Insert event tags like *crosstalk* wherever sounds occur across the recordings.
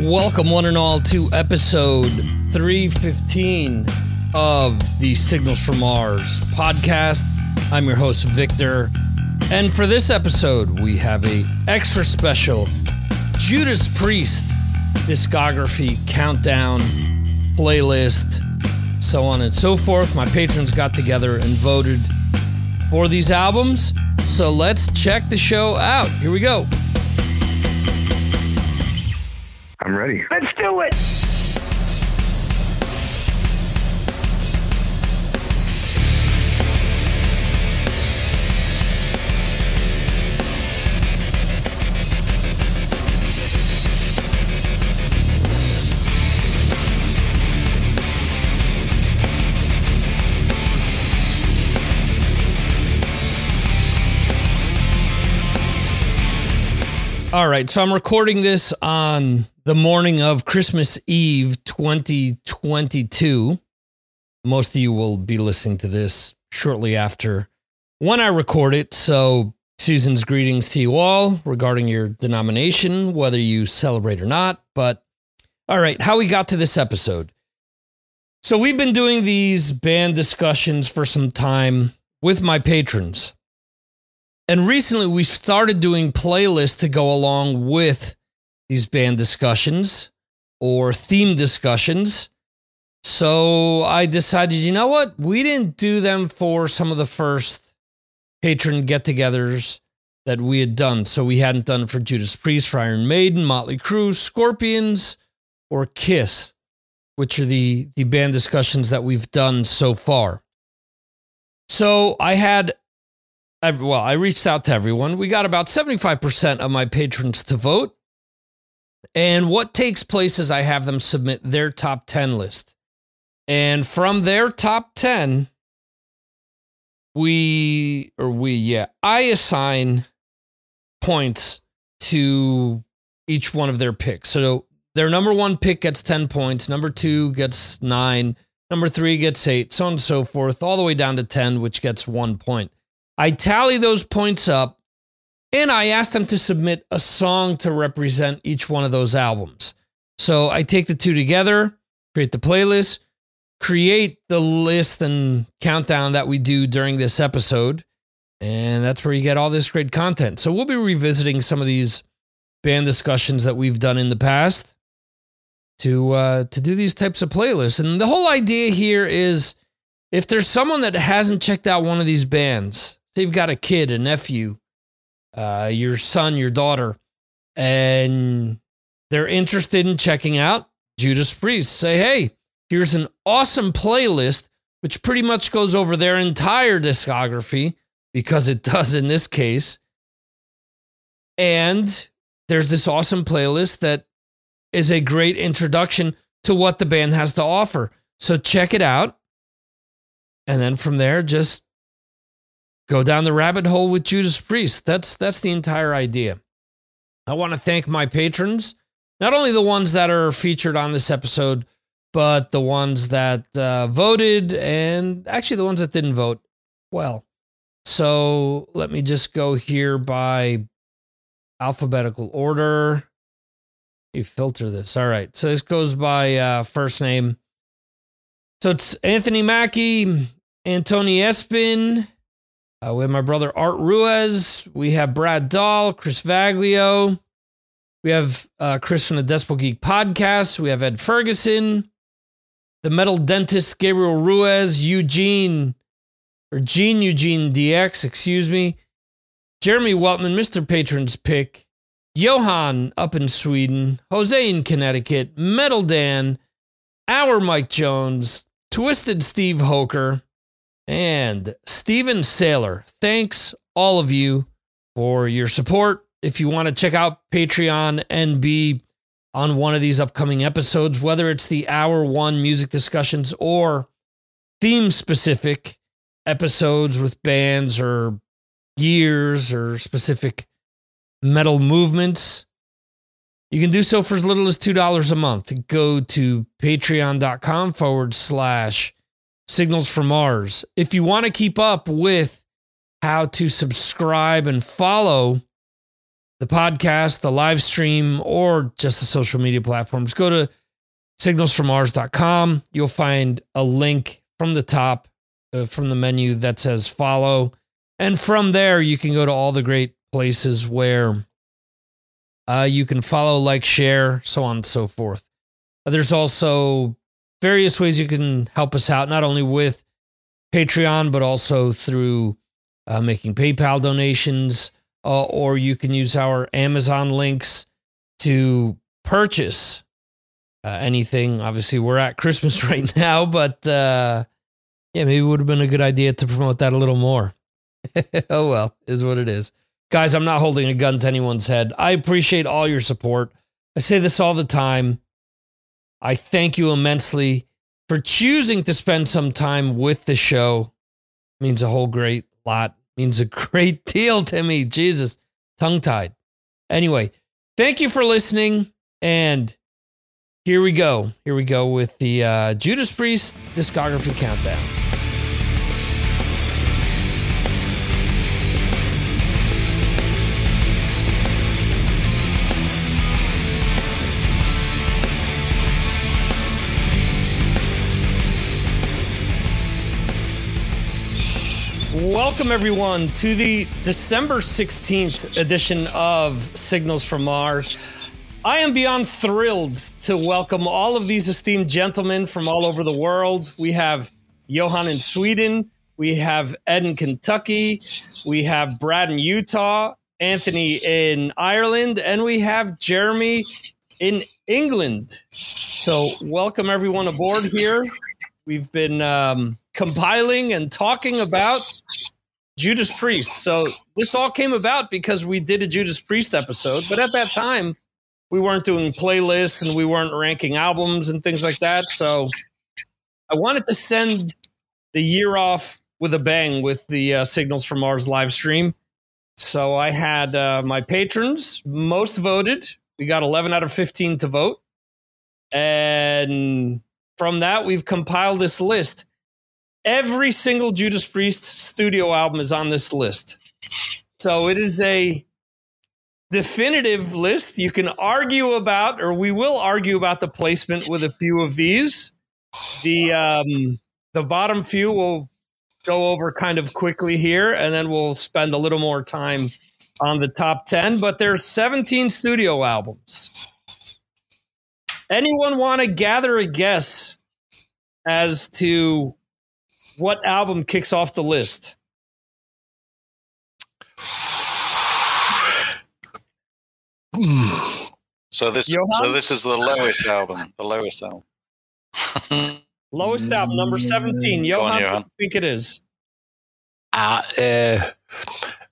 Welcome, one and all, to episode 315 of the Signals from Mars podcast. I'm your host, Victor. And for this episode, we have a extra special Judas Priest discography countdown playlist, so on and so forth. My patrons got together and voted for these albums. So let's check the show out. Here we go. I'm ready. Let's do it. All right, so I'm recording this on the morning of Christmas Eve 2022. Most of you will be listening to this shortly after when I record it. So, Susan's greetings to you all regarding your denomination, whether you celebrate or not. But, all right, how we got to this episode. So, we've been doing these band discussions for some time with my patrons. And recently we started doing playlists to go along with these band discussions or theme discussions. So I decided, you know what? We didn't do them for some of the first patron get togethers that we had done. So we hadn't done for Judas Priest, Iron Maiden, Motley Crue, Scorpions, or Kiss, which are the, the band discussions that we've done so far. So I had well, I reached out to everyone. We got about 75% of my patrons to vote. And what takes place is I have them submit their top 10 list. And from their top 10, we, or we, yeah, I assign points to each one of their picks. So their number one pick gets 10 points, number two gets nine, number three gets eight, so on and so forth, all the way down to 10, which gets one point. I tally those points up and I ask them to submit a song to represent each one of those albums. So I take the two together, create the playlist, create the list and countdown that we do during this episode. And that's where you get all this great content. So we'll be revisiting some of these band discussions that we've done in the past to uh, to do these types of playlists. And the whole idea here is if there's someone that hasn't checked out one of these bands, Say you've got a kid, a nephew, uh, your son, your daughter, and they're interested in checking out Judas Priest. Say, hey, here's an awesome playlist, which pretty much goes over their entire discography, because it *laughs* does in this case. And there's this awesome playlist that is a great introduction to what the band has to offer. So check it out. And then from there, just go down the rabbit hole with Judas Priest. That's that's the entire idea. I want to thank my patrons, not only the ones that are featured on this episode, but the ones that uh, voted and actually the ones that didn't vote. Well, so let me just go here by alphabetical order. You filter this. All right. So this goes by uh, first name. So it's Anthony Mackie, Antony Espin, uh, we have my brother Art Ruiz. We have Brad Dahl, Chris Vaglio. We have uh, Chris from the Decibel Geek podcast. We have Ed Ferguson, the metal dentist Gabriel Ruiz, Eugene, or Gene Eugene DX, excuse me, Jeremy Weltman, Mr. Patron's pick, Johan up in Sweden, Jose in Connecticut, Metal Dan, our Mike Jones, Twisted Steve Hoker, and Steven Saylor. Thanks all of you for your support. If you want to check out Patreon and be on one of these upcoming episodes, whether it's the hour one music discussions or theme specific episodes with bands or years or specific metal movements, you can do so for as little as $2 a month. Go to patreon.com forward slash Signals from Mars. If you want to keep up with how to subscribe and follow the podcast, the live stream, or just the social media platforms, go to signalsfrommars.com. You'll find a link from the top uh, from the menu that says follow. And from there, you can go to all the great places where uh, you can follow, like, share, so on and so forth. Uh, there's also various ways you can help us out, not only with Patreon, but also through uh, making PayPal donations, uh, or you can use our Amazon links to purchase uh, anything. Obviously, we're at Christmas *laughs* right now, but uh, yeah, maybe it would have been a good idea to promote that a little more. *laughs* oh well, is what it is. Guys, I'm not holding a gun to anyone's head. I appreciate all your support. I say this all the time. I thank you immensely for choosing to spend some time with the show. It means a whole great lot. It means a *laughs* great deal to me. Jesus, tongue tied. Anyway, thank you for listening. And here we go. Here we go with the uh, Judas Priest discography countdown. Welcome, everyone, to the December 16th edition of Signals from Mars. I am beyond thrilled to welcome all of these esteemed gentlemen from all over the world. We have Johan in Sweden, we have Ed in Kentucky, we have Brad in Utah, Anthony in Ireland, and we have Jeremy in England. So, welcome everyone aboard here. We've been um, compiling and talking about Judas Priest. So this all came about because we did a Judas Priest episode, but at that time we weren't doing playlists and we weren't ranking albums and things like that. So I wanted to send the year off with a bang with the uh, Signals from Mars live stream. So I had uh, my patrons most voted. We got 11 out of 15 to vote. And from that, we've compiled this list. Every single Judas Priest studio album is on this list. So it is a definitive list. You can argue about, or we will argue about the placement with a few of these. The um, the bottom few will go over kind of quickly here, and then we'll spend a little more time on the top ten. But there's 17 studio albums. Anyone want to gather a guess as to what album kicks off the list? *sighs* So this, Johan? so this is the lowest album. The lowest album. *laughs* Lowest album, number 17. Go on, Johan, Johan. what do you think it is? Uh, uh,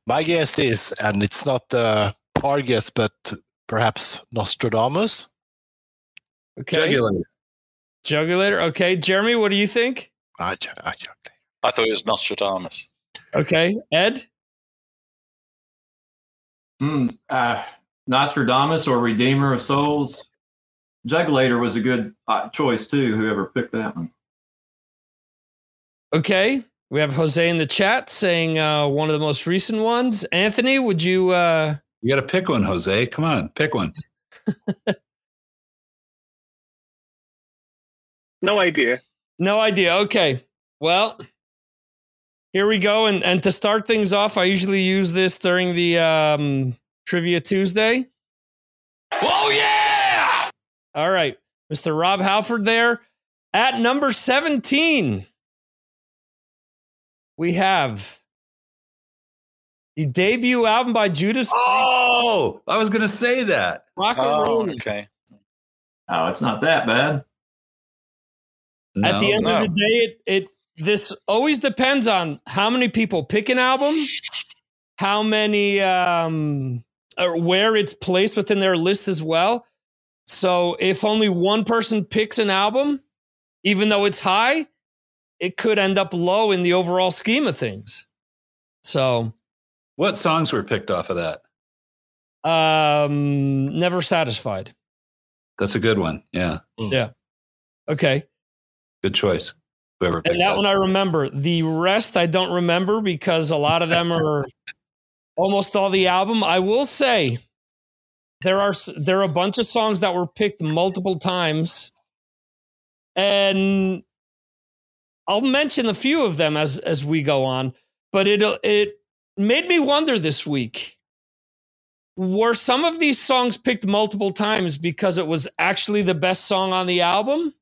my guess is, and it's not a hard guess, but perhaps Nostradamus. Okay. Jugular. Jugulator. Okay. Jeremy, what do you think? Ah, ju- ah, ju- I thought it was Nostradamus. Okay. Ed? Mm, uh, Nostradamus or Redeemer of Souls. Jugulator was a good uh, choice too. Whoever picked that one. Okay. We have Jose in the chat saying uh, one of the most recent ones. Anthony, would you? Uh, You got to pick one, Jose. Come on, pick one. *laughs* No idea. no idea. Okay. Well, here we go. And and to start things off, I usually use this during the um, Trivia Tuesday. Oh yeah! All right. Mr. Rob Halford there. At number 17, we have the debut album by Judas Oh, I was gonna say that. Rock and Oh, Roll. okay. Oh, it's not that bad. At the end no. of the day, it, it this always depends on how many people pick an album, how many um or where it's placed within their list as well. So if only one person picks an album, even though it's high, it could end up low in the overall scheme of things. So What songs were picked off of that? um never satisfied. That's a good one. Yeah, Yeah. Okay. good choice. Whoever And that one I remember. The rest I don't remember because a lot of them are almost all the album. I will say there are there are a bunch of songs that were picked multiple times, and I'll mention a few of them as as we go on. But it it made me wonder this week: were some of these songs picked multiple times because it was actually the best song on the album,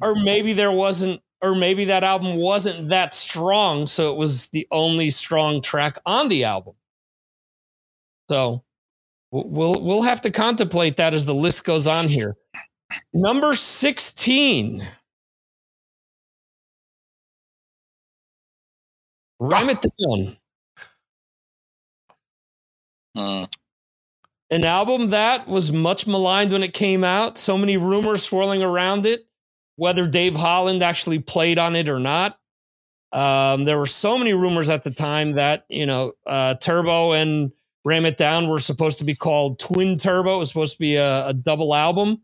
or maybe there wasn't, or maybe that album wasn't that strong, so it was the only strong track on the album. So we'll we'll- we'll have to contemplate that as the list goes on here. Number sixteen. Ram it down. Mm. An album that was much maligned when it came out. So many rumors swirling around it, whether Dave Holland actually played on it or not. Um, there were so many rumors at the time that you know uh, Turbo and Ram It Down were supposed to be called Twin Turbo. It was supposed to be a, a double album,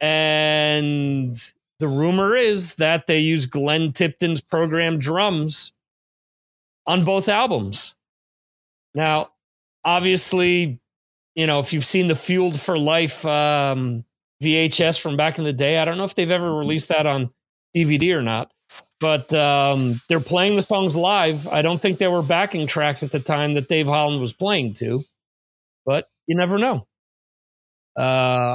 and the rumor is that they use Glenn Tipton's program drums on both albums. Now, obviously, you know, if you've seen the Fuel for Life um, VHS from back in the day, I don't know if they've ever released that on DVD or not, but um, they're playing the songs live. I don't think there were backing tracks at the time that Dave Holland was playing to, but you never know. Uh,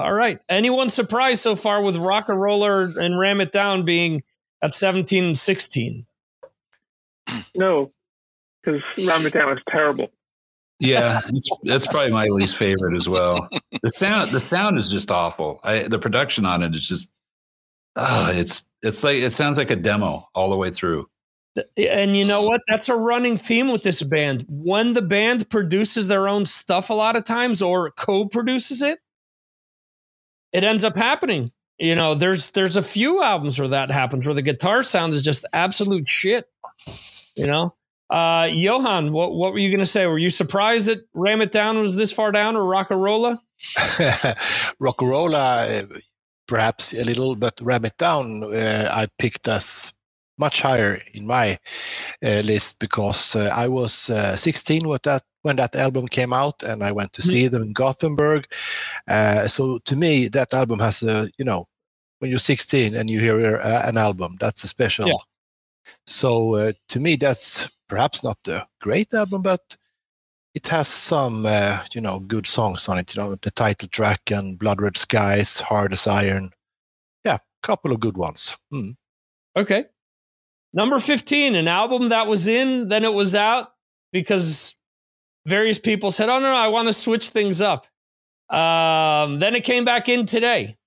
all right. Anyone surprised so far with Rocka Rolla and Ram It Down being at 17 and 16? No, because Ram It Down is terrible. Yeah, that's probably my least favorite as well. The sound, the sound is just awful. I, the production on it is just, ah, it's it's like it sounds like a demo all the way through. And you know what? That's a running theme with this band. When the band produces their own stuff, a lot of times, or co-produces it, it ends up happening. You know, there's there's a few albums where that happens, where the guitar sound is just absolute shit. You know, uh, Johan, what what were you going to say? Were you surprised that Ram It Down was this far down, or Rocka Rolla? *laughs* Rocka Rolla, uh, perhaps a little, but Ram It Down, uh, I picked as much higher in my uh, list because uh, I was uh, 16 with that when that album came out, and I went to see them in Gothenburg. Uh, so to me, that album has a you know, when you're 16 and you hear uh, an album, that's a special. Yeah. So uh, to me, that's perhaps not a great album, but it has some uh, you know good songs on it. You know, the title track and Blood Red Skies, Hard as Iron. Yeah, a couple of good ones. Hmm. Okay. Number 15, an album that was in, then it was out because various people said, oh, no, no, I want to switch things up. Um, then it came back in today.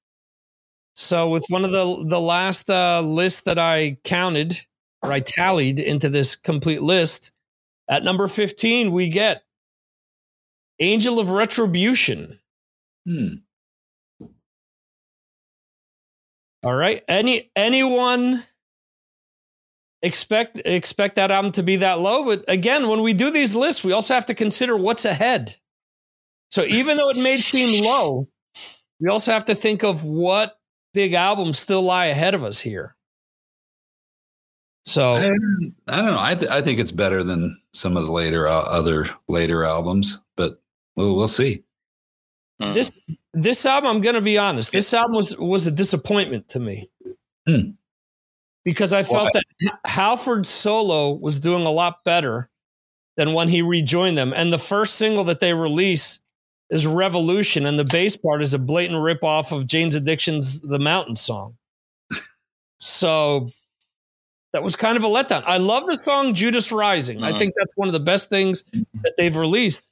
So, with one of the, the last uh, lists that I counted or I tallied into this complete list, at number 15, we get Angel of Retribution. Hmm. All right. Any anyone expect expect that album to be that low? But again, when we do these lists, we also have to consider what's ahead. So even though it may seem low, we also have to think of what big albums still lie ahead of us here. I, So I don't know. I th- I think it's better than some of the later uh, other later albums, but we'll we'll see. Mm. this this album, I'm gonna be honest, this album was was a disappointment to me. Hmm. Because I felt Why? that H- Halford's solo was doing a lot better than when he rejoined them. And the first single that they release is Revolution, and the bass part is a blatant rip off of Jane's Addiction's The Mountain Song. *laughs* so that was kind of a letdown. I love the song Judas Rising. I Mhm. think that's one of the best things that they've released.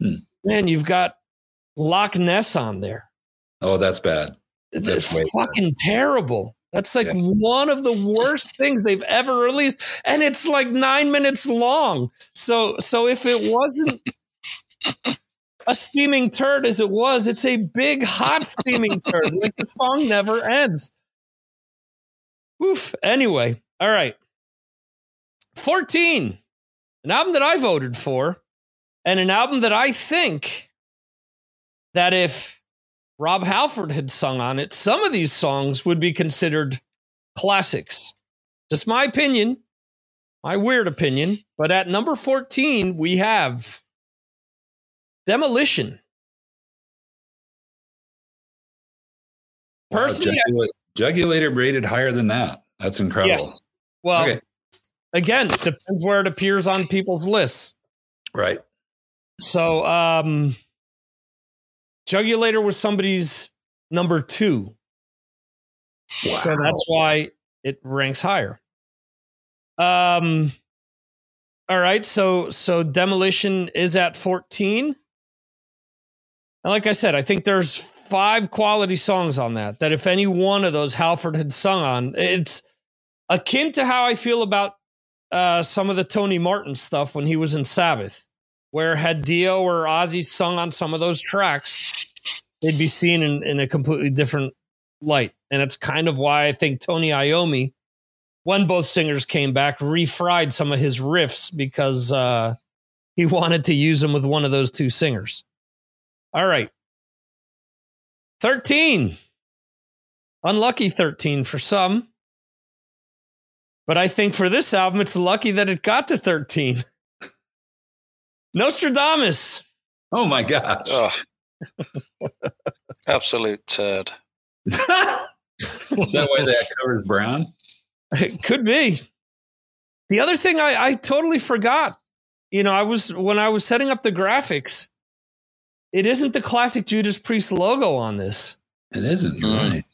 Hmm. Man, you've got Loch Ness on there. Oh, that's bad. That's it's way bad. fucking terrible. That's like Yeah. one of the *laughs* worst things they've ever released, and it's like nine minutes long. So, so if it wasn't *laughs* a steaming turd as it was, it's a big hot steaming turd. Like the song never ends. Oof. Anyway, all right. 14. An album that I voted for and an album that I think that if Rob Halford had sung on it, some of these songs would be considered classics. Just my opinion, my weird opinion. But at number 14, we have Demolition. Personally, wow, jugulator rated higher than that. That's incredible. yes. Well, Okay. again, depends where it appears on people's lists. Right. So, um, Jugulator was somebody's number two. So that's why it ranks higher. Um, all right. So, so Demolition is at 14. And like I said, I think there's five quality songs on that, that if any one of those Halford had sung on, it's akin to how I feel about uh, some of the Tony Martin stuff when he was in Sabbath where had Dio or Ozzy sung on some of those tracks, they'd be seen in, in a completely different light. And it's kind of why I think Tony Iommi, when both singers came back, refried some of his riffs because uh, he *laughs* wanted to use them with one of those two singers. All right. 13. Unlucky 13 for some. But I think for this album, it's lucky that it got to 13. *laughs* Nostradamus. Oh my gosh. Oh. Absolute turd. *laughs* Is that why that cover's brown? It could be. The other thing I, I totally forgot, you know, I was when I was setting up the graphics, it isn't the classic Judas Priest logo on this. It isn't. You're Mm. right.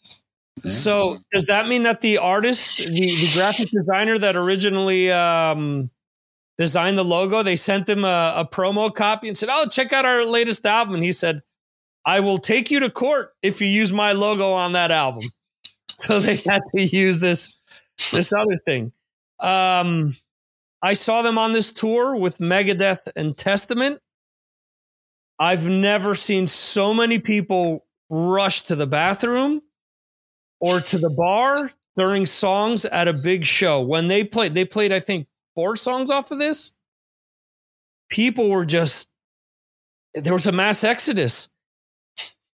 Yeah. So does that mean that the artist, the, the graphic designer that originally um, designed the logo, they sent him a, a promo copy and said, "Oh, check out our latest album." And he said, "I will take you to court if you use my logo on that album." *laughs* So they had to use this this other thing. Um, I saw them on this tour with Megadeth and Testament. I've never seen so many people rush to the bathroom or to the bar during songs at a big show. When they played, they played, I think, four songs off of this. People were just, there was a mass exodus.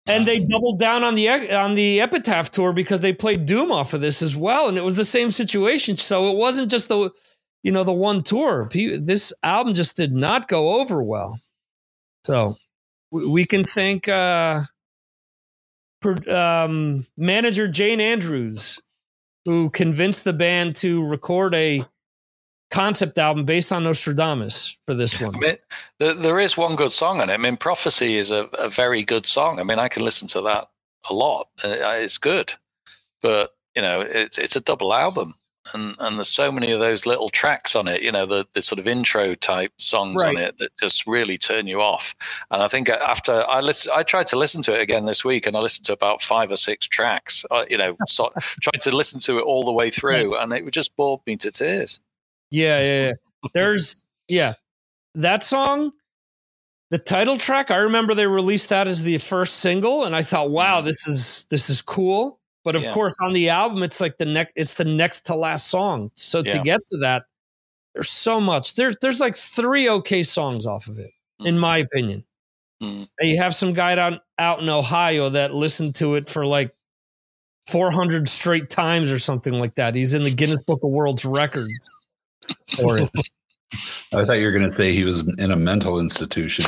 And they doubled down on the on the Epitaph tour because they played Doom off of this as well, and it was the same situation. So it wasn't just the, you know, the one tour. This album just did not go over well. So we can thank uh, um, manager Jayne Andrews, who convinced the band to record a concept album based on Nostradamus for this *laughs* one. I mean, there, there is one good song on it. I mean, Prophecy is a, a very good song. I mean, I can listen to that a lot. It's good, but you know, it's it's a double album, and and there's so many of those little tracks on it. You know, the the sort of intro type songs on it that just really turn you off. And I think after I listen, I tried to listen to it again this week, and I listened to about five or six tracks. Uh, you know, so, *laughs* tried to listen to it all the way through, and it just bored me to tears. Yeah, yeah, yeah. There's yeah. That song, the title track, I remember they released that as the first single and I thought, "Wow, this is this is cool." But of Yeah. course, on the album it's like the next it's the next to last song. So to get to that, there's so much. There's there's like 3 okay songs off of it in my opinion. Mm. And You have some guy down out in Ohio that listened to it for like 400 straight times or something like that. He's in the Guinness Book of World's Records for it. *laughs* I thought you were going to say he was in a mental institution.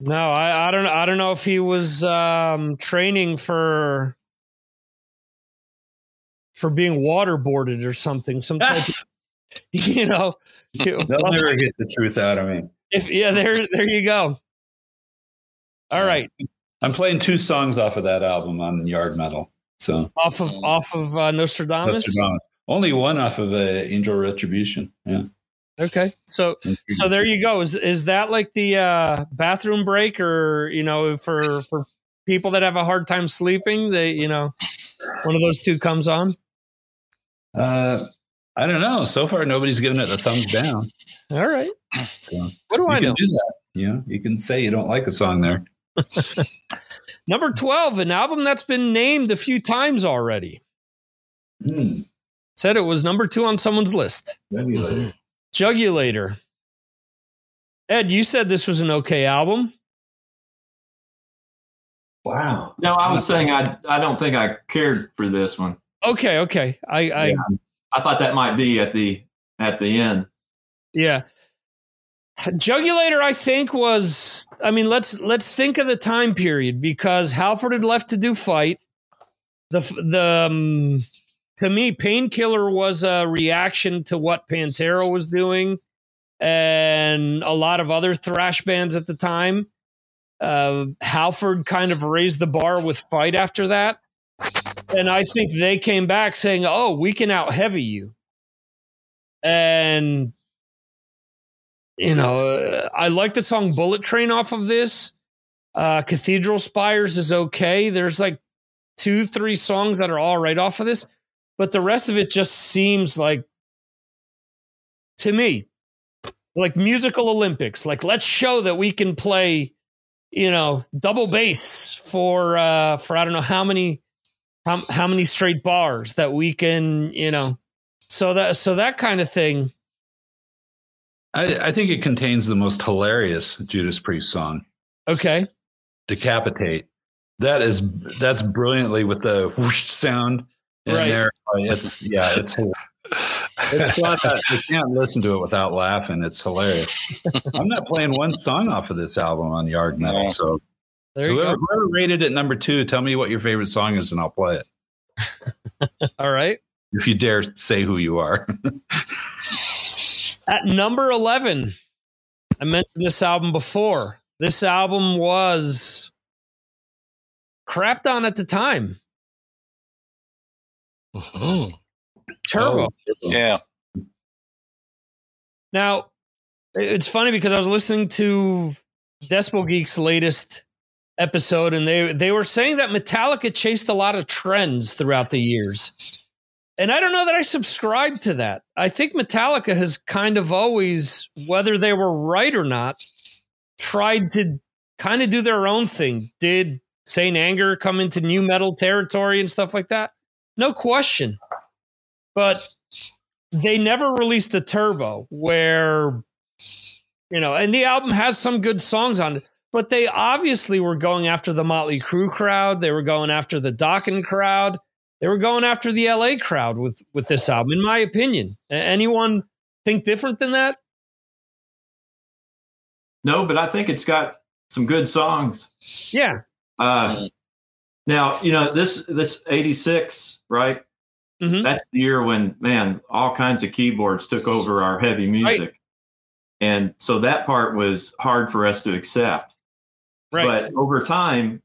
No, I, I don't I don't know if he was um, training for for being waterboarded or something. Some type of, *laughs* you know. *laughs* They'll never get the truth out of me. If, yeah, there there you go. All right, I'm playing two songs off of that album on Yard Metal. So off of off of uh, Nostradamus. Nostradamus. only one off of uh, Angel Retribution. Yeah. Okay, so so there you go. Is is that like the uh, bathroom break, or you know, for for people that have a hard time sleeping, they you know, one of those two comes on. Uh, I don't know. So far, nobody's given it a thumbs down. All right, So what do you I can know? do that. You know, you can say you don't like a song there. *laughs* Number twelve, an album that's been named a few times already. Hmm. Said it was number two on someone's list. Regulator. Jugulator. Ed, you said this was an okay album. Wow. No, I was saying I I don't think I cared for this one. Okay, okay. I, I Yeah. I thought that might be at the at the end. Yeah. Jugulator, I think, was I mean, let's let's think of the time period because Halford had left to do fight. the the um, to me, Painkiller was a reaction to what Pantera was doing, and a lot of other thrash bands at the time. Uh, Halford kind of raised the bar with Fight after that, and I think they came back saying, "Oh, we can out heavy you," and you know, I like the song Bullet Train off of this. Uh, Cathedral Spires is okay. There's like two, three songs that are all right off of this, but the rest of it just seems like, to me, like musical Olympics. Like, let's show that we can play, you know, double bass for, uh, for I don't know how many, how, how many straight bars that we can, you know, so that, so that kind of thing I, I think it contains the most hilarious Judas Priest song. Okay. Decapitate. That is that's brilliantly with the whoosh sound in Right. there. It's yeah, it's *laughs* it's fun. I can't listen to it without laughing. It's hilarious. I'm not playing one song off of this album on Yard Metal. No. So, There so you whoever, go. whoever rated it number two, tell me what your favorite song is, and I'll play it. *laughs* All right. If you dare say who you are. *laughs* At number 11, I mentioned this album before. This album was crapped on at the time. Mhm. Turbo. Oh. Yeah. Now, it's funny because I was listening to Decibel Geek's latest episode, and they they were saying that Metallica chased a lot of trends throughout the years. And I don't know that I subscribe to that. I think Metallica has kind of always, whether they were right or not, tried to kind of do their own thing. Did Saint Anger come into nu metal territory and stuff like that? No question. But they never released the turbo where you know and the album has some good songs on it but they obviously were going after the motley Crue crowd they were going after the Dokken crowd they were going after the la crowd with with this album in my opinion anyone think different than that No, but I think it's got some good songs. yeah Uh, now you know this this '86, right? Mhm. That's the year when man, all kinds of keyboards took over our heavy music, and so that part was hard for us to accept. Right But over time,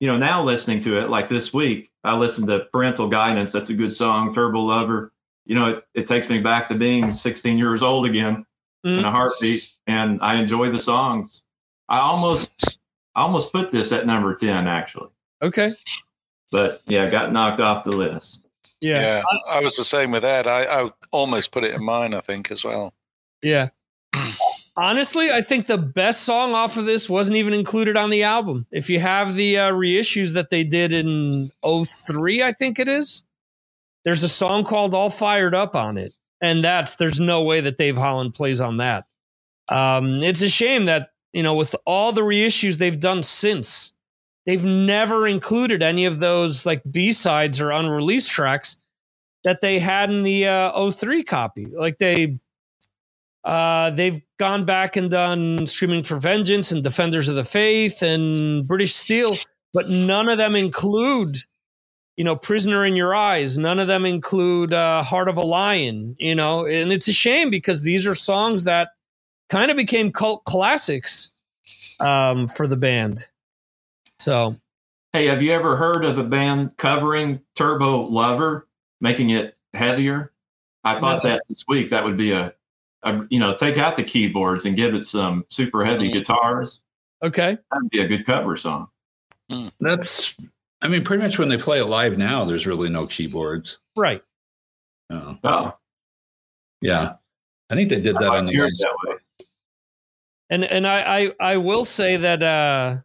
you know, now listening to it, like this week, I listened to Parental Guidance. That's a good song. Turbo Lover. You know, it, it takes me back to being 16 years old again in Mhm. a heartbeat, and I enjoy the songs. I almost, I almost put this at number 10 actually, okay but yeah, got knocked off the list. yeah Yeah. I was the same with that. I, I almost put it in mine, I think, as well. yeah *clears throat* honestly i think the best song off of this wasn't even included on the album. If you have the uh, reissues that they did in 03 i think it is there's a song called all fired up on it. And that's there's no way that dave holland plays on that. Um, it's a shame that you know with all the reissues they've done since they've never included any of those like b-sides or unreleased tracks that they had in the uh, 03 copy. Like they uh, they've gone back and done Screaming for Vengeance and Defenders of the Faith and British Steel, but none of them include, you know, Prisoner in Your Eyes. None of them include uh, Heart of a Lion, you know, and it's a shame because these are songs that kind of became cult classics um, for the band. So, Hey, have you ever heard of a band covering Turbo Lover, making it heavier? I thought No. that this week that would be a, a, you know, take out the keyboards and give it some super heavy Mm. guitars. okay. That'd be a good cover song. That's I mean, pretty much when they play it live now, there's really no keyboards. Right. Uh, Oh, yeah. I think they did that on the last that way. And and I I, I will say that uh,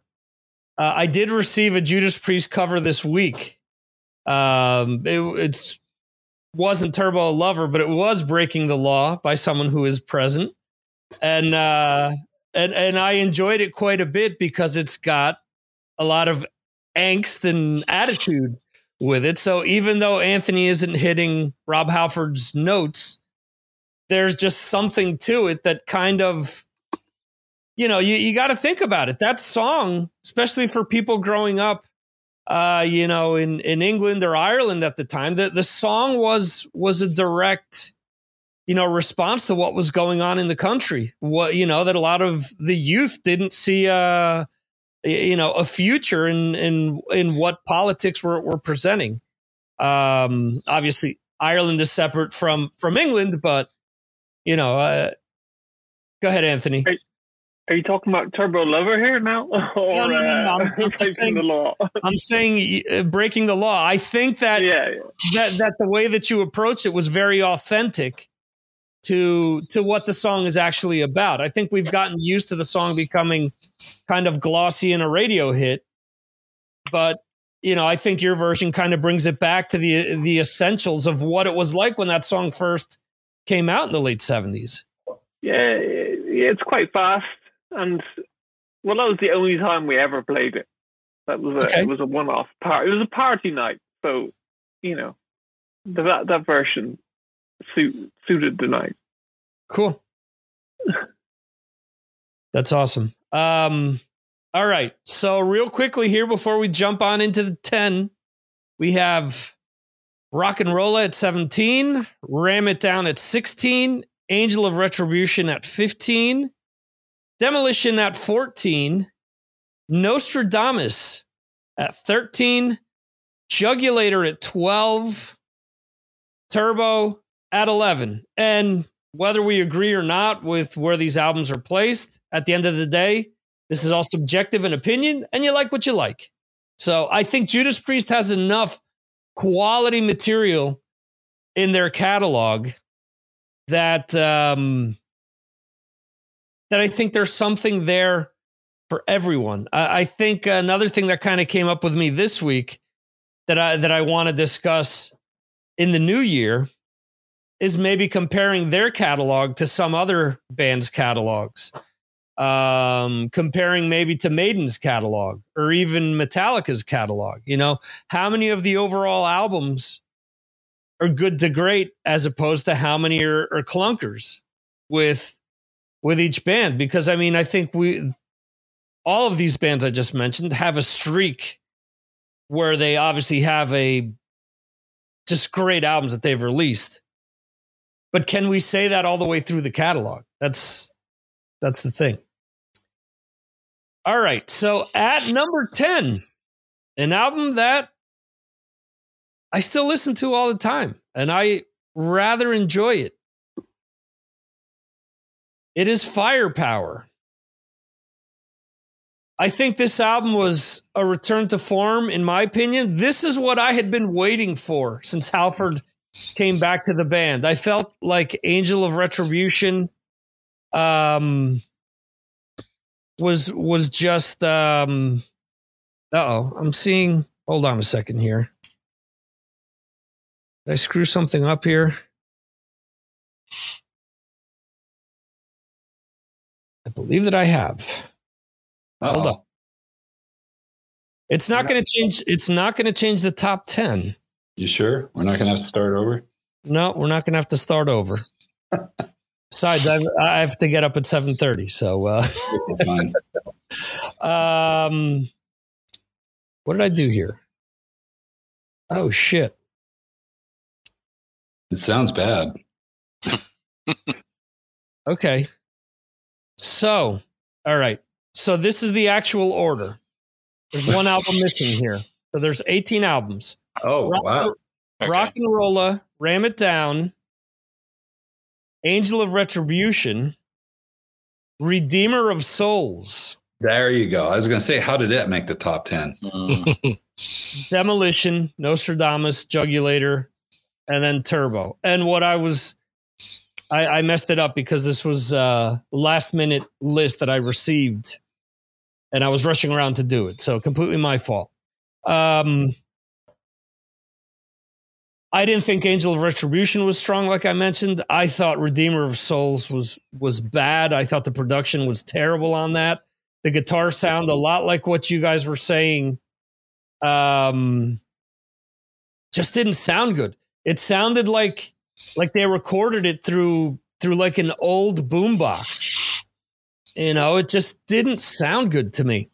uh, I did receive a Judas Priest cover this week. Um, it it's wasn't Turbo Lover, but it was Breaking the Law by someone who is present, and uh, and and I enjoyed it quite a bit because it's got a lot of angst and attitude with it. So even though Anthony isn't hitting Rob Halford's notes, there's just something to it that kind of you know, you, you got to think about it. That song, especially for people growing up uh, you know, in, in England or Ireland at the time. The the song was was a direct, you know, response to what was going on in the country. What you know that a lot of the youth didn't see uh, you know a future in in in what politics were were presenting. Um, obviously, Ireland is separate from from England, but you know, uh, go ahead, Anthony. Hey. Are you talking about Turbo Lover here now? or *laughs* no, no, no, I'm, uh, I'm breaking saying- the law? *laughs* I'm saying uh, breaking the law. I think that yeah, yeah. that that the way that you approach it was very authentic to to what the song is actually about. I think we've gotten used to the song becoming kind of glossy and a radio hit, but you know, I think your version kind of brings it back to the the essentials of what it was like when that song first came out in the late 70s. Yeah, it's quite fast, and well, that was the only time we ever played it. That was a Okay. it was a one-off part. It was a party night, so you know the, that that version suit, suited the night. Cool. *laughs* That's awesome. Um, all right. So, real quickly here before we jump on into the 10, we have Rocka Rolla at 17, Ram It Down at 16, Angel of Retribution at 15, Demolition at 14, Nostradamus at 13, Jugulator at 12, Turbo at 11. And whether we agree or not with where these albums are placed, at the end of the day, this is all subjective and opinion, and you like what you like. So I think Judas Priest has enough quality material in their catalog that um, that I think there's something there for everyone. I, I think another thing that kind of came up with me this week that I that I want to discuss in the new year is maybe comparing their catalog to some other bands' catalogs. Um, comparing maybe to Maiden's catalog or even Metallica's catalog. You know, how many of the overall albums are good to great as opposed to how many are, are clunkers with with each band? Because I mean, I think we all of these bands I just mentioned have a streak where they obviously have a just great albums that they've released. But can we say that all the way through the catalog? That's that's the thing. All right. So at number 10, an album that I still listen to all the time and I rather enjoy it. It is Firepower. I think this album was a return to form, in my opinion. This is what I had been waiting for since Halford came back to the band. I felt like Angel of Retribution um, was was just um, oh, I'm seeing. Hold on a second here. Did I screw something up here? I believe that I have. Hold Uh-oh. up. It's not going to change. It's not going to change the top ten. You sure? We're not going to have to start over? No, we're not going to have to start over. *laughs* Besides, I, I have to get up at seven thirty. So, uh, *laughs* um, what did I do here? Oh shit! It sounds bad. *laughs* Okay. So, all right. So this is the actual order. There's one album *laughs* missing here. So there's 18 albums. Oh, Rock, wow. Okay. Rocka Rolla, Ram It Down, Angel of Retribution, Redeemer of Souls, There you go. I was going to say, how did it make the top 10? Mm. *laughs* Demolition, Nostradamus, Jugulator, and then Turbo. And what I was, I, I messed it up because this was uh last minute list that I received, and I was rushing around to do it. So completely my fault. Um, I didn't think Angel of Retribution was strong, like I mentioned. I thought Redeemer of Souls was was bad. I thought the production was terrible on that. The guitar sound a lot like what you guys were saying um just didn't sound good it sounded like like they recorded it through through like an old boombox you know it just didn't sound good to me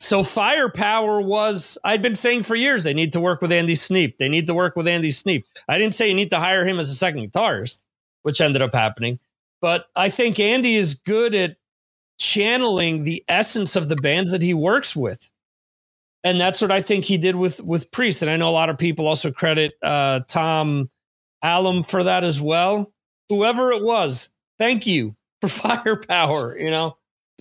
So firepower was I'd been saying for years they need to work with Andy Sneap. They need to work with Andy Sneap. I didn't say you need to hire him as a second guitarist, which ended up happening. But I think Andy is good at channeling the essence of the bands that he works with. And that's what I think he did with with Priest. And I know a lot of people also credit uh, Tom Allom for that as well. Whoever it was, thank you for *laughs* firepower. You know,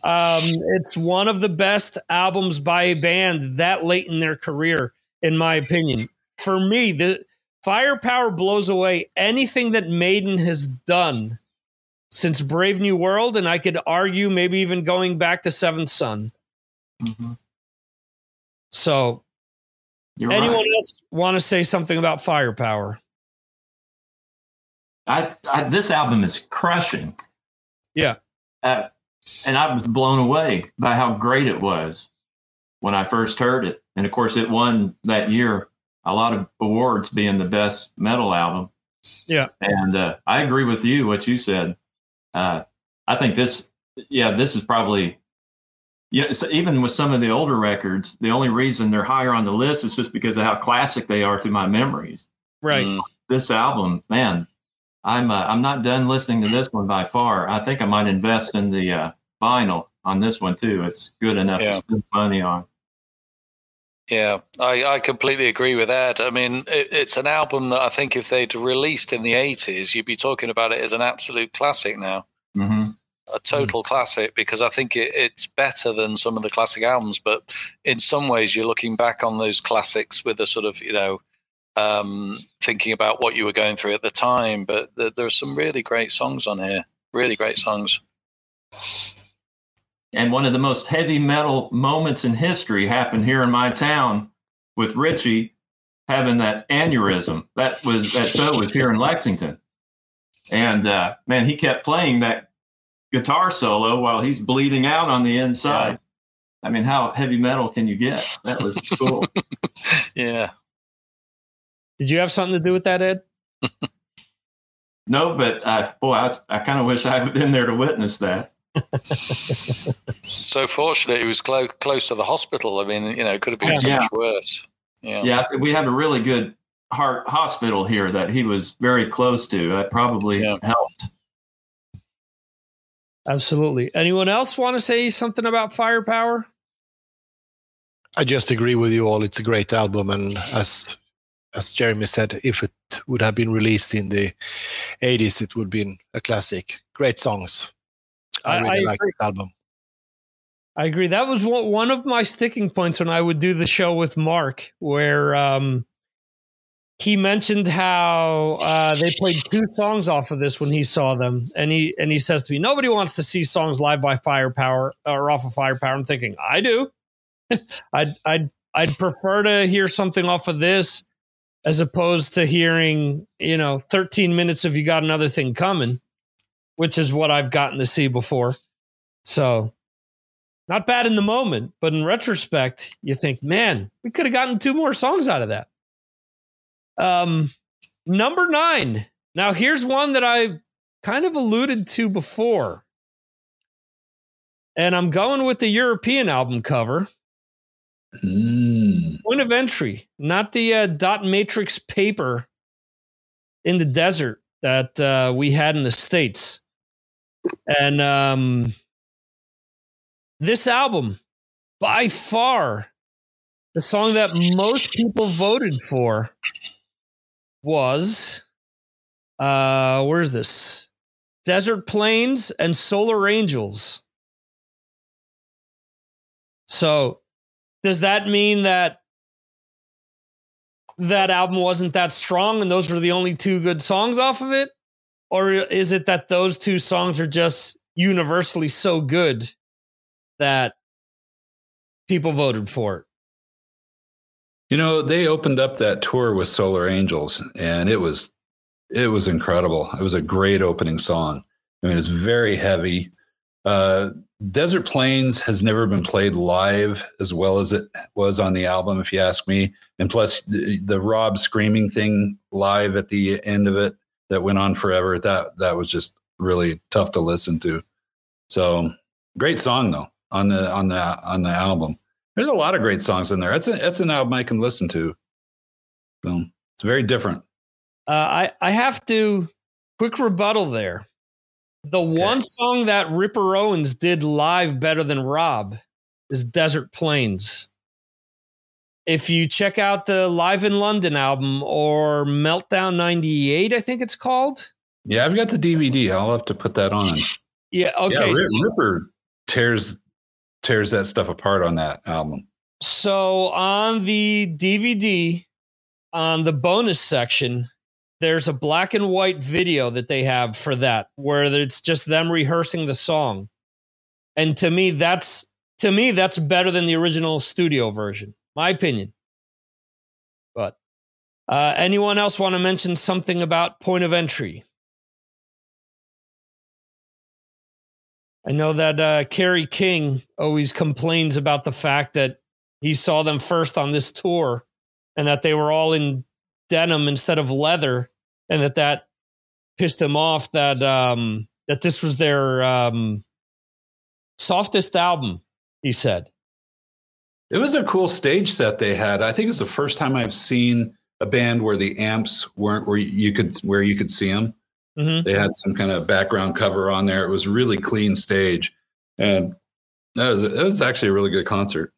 um, it's one of the best albums by a band that late in their career, in my opinion. For me, the firepower blows away anything that Maiden has done since Brave New World, and I could argue maybe even going back to Seventh Son. Mhm. So, You're anyone right. else want to say something about firepower? I, I this album is crushing. Yeah. Uh, and I was blown away by how great it was when I first heard it. And of course, it won that year a lot of awards, being the best metal album. Yeah. And uh, I agree with you what you said. Uh, I think this, yeah, this is probably. You know, so even with some of the older records, the only reason they're higher on the list is just because of how classic they are to my memories Right. Mm. this album, man, I'm uh, I'm not done listening to this one by far. I think I might invest in the uh, vinyl on this one too. It's good enough Yeah. to spend money on. Yeah, I, I completely agree with that. I mean, it, it's an album that I think if they'd released in the 80s, you'd be talking about it as an absolute classic now, hmm a total classic, because I think it, it's better than some of the classic albums. But in some ways, you're looking back on those classics with a sort of, you know, um, thinking about what you were going through at the time. But there, there are some really great songs on here, really great songs. And one of the most heavy metal moments in history happened here in my town with Richie having that aneurysm. That was that show was here in Lexington, and uh, man, he kept playing that guitar solo while he's bleeding out on the inside. I mean, how heavy metal can you get? That was cool. *laughs* Yeah. Did you have something to do with that, Ed? *laughs* No, but uh, boy, I, I kind of wish I had been there to witness that. So fortunate it was clo- close to the hospital. I mean, you know, it could have been so much worse. Yeah. Yeah, we have a really good heart hospital here that he was very close to. That probably Yeah. helped. Absolutely. Anyone else want to say something about firepower? I just agree with you all. It's a great album, and as as Jeremy said, if it would have been released in the '80s, it would have been a classic. Great songs. I, I- really I like this album. I agree. That was one one of my sticking points when I would do the show with Mark, where um, he mentioned how uh, they played two songs off of this when he saw them, and he and he says to me, "Nobody wants to see songs live by Firepower or off of Firepower." I'm thinking, I do. *laughs* I'd I'd I'd prefer to hear something off of this as opposed to hearing you know 13 minutes of "You Got Another Thing Coming," which is what I've gotten to see before. So not bad in the moment, but in retrospect, you think, man, we could have gotten two more songs out of that. Um, number nine. Now, here's one that I kind of alluded to before. And I'm going with the European album cover. Mm. Point of entry, not the uh, dot matrix paper in the desert that uh, we had in the States. And um, this album, by far, the song that most people voted for was uh where's this? Desert Plains and Solar Angels. So, does that mean that that album wasn't that strong and those were the only two good songs off of it? Or is it that those two songs are just universally so good that people voted for it? You know, they opened up that tour with Solar Angels, and it was it was incredible. It was a great opening song. I mean, it's very heavy. Uh, Desert Plains has never been played live as well as it was on the album, if you ask me. And plus, the, the Rob screaming thing live at the end of it that went on forever. That that was just really tough to listen to. So great song though on the on the on the album. There's a lot of great songs in there. That's a that's an album I can listen to. So it's very different. Uh, I I have to quick rebuttal there. The one song that Ripper Owens did live better than Rob is Desert Plains. If you check out the Live in London album or Meltdown 98, I think it's called. Yeah, I've got the DVD. I'll have to put that on. Yeah, okay. Yeah, so- Ripper tears tears that stuff apart on that album. So on the DVD, on the bonus section, there's a black and white video that they have for that, where it's just them rehearsing the song. And to me, that's to me that's better than the original studio version. My opinion. But uh, anyone else want to mention something about point of entry? I know that uh, Kerry King always complains about the fact that he saw them first on this tour and that they were all in denim instead of leather and that that pissed him off that um that this was their um softest album he said It was a cool stage set they had. I think it's the first time I've seen a band where the amps weren't where you could where you could see them. Mhm. They had some kind of background cover on there. It was really clean stage, and that was it was actually a really good concert.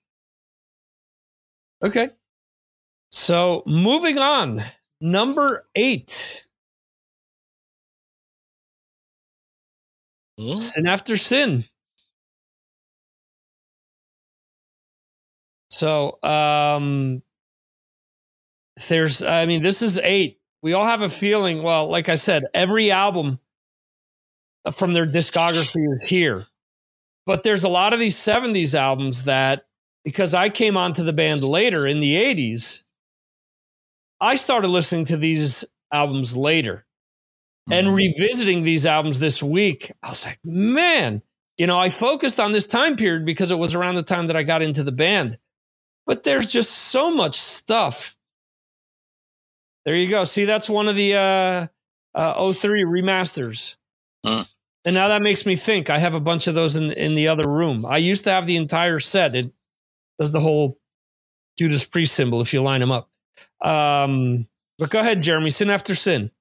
okay so moving on. Number eight. Hmm? sin after sin. So um there's i mean this is eight. We all have a feeling well like i said every album from their discography is here. But there's a lot of these 70s albums that because i came onto the band later in the 80s i started listening to these albums later and revisiting these albums this week, I was like, man, you know, I focused on this time period because it was around the time that I got into the band. But there's just so much stuff. There you go. See, that's one of the uh, uh, 03 remasters. And now that makes me think I have a bunch of those in, in the other room. I used to have the entire set. It does the whole Judas Priest symbol if you line them up. Um, but go ahead, Jeremy. Sin after sin.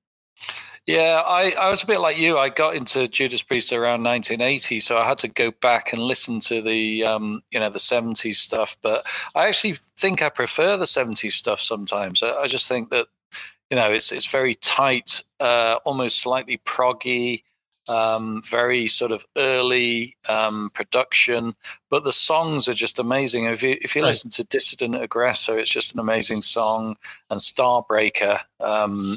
Yeah, I, I was a bit like you. I got into Judas Priest around 1980, so I had to go back and listen to the um, you know the 70s stuff. But I actually think I prefer the 70s stuff sometimes. I, I just think that you know it's it's very tight, uh, almost slightly proggy, um, very sort of early um, production. But the songs are just amazing. If you if you Right. listen to Dissident Aggressor, it's just an amazing song. And Starbreaker, um,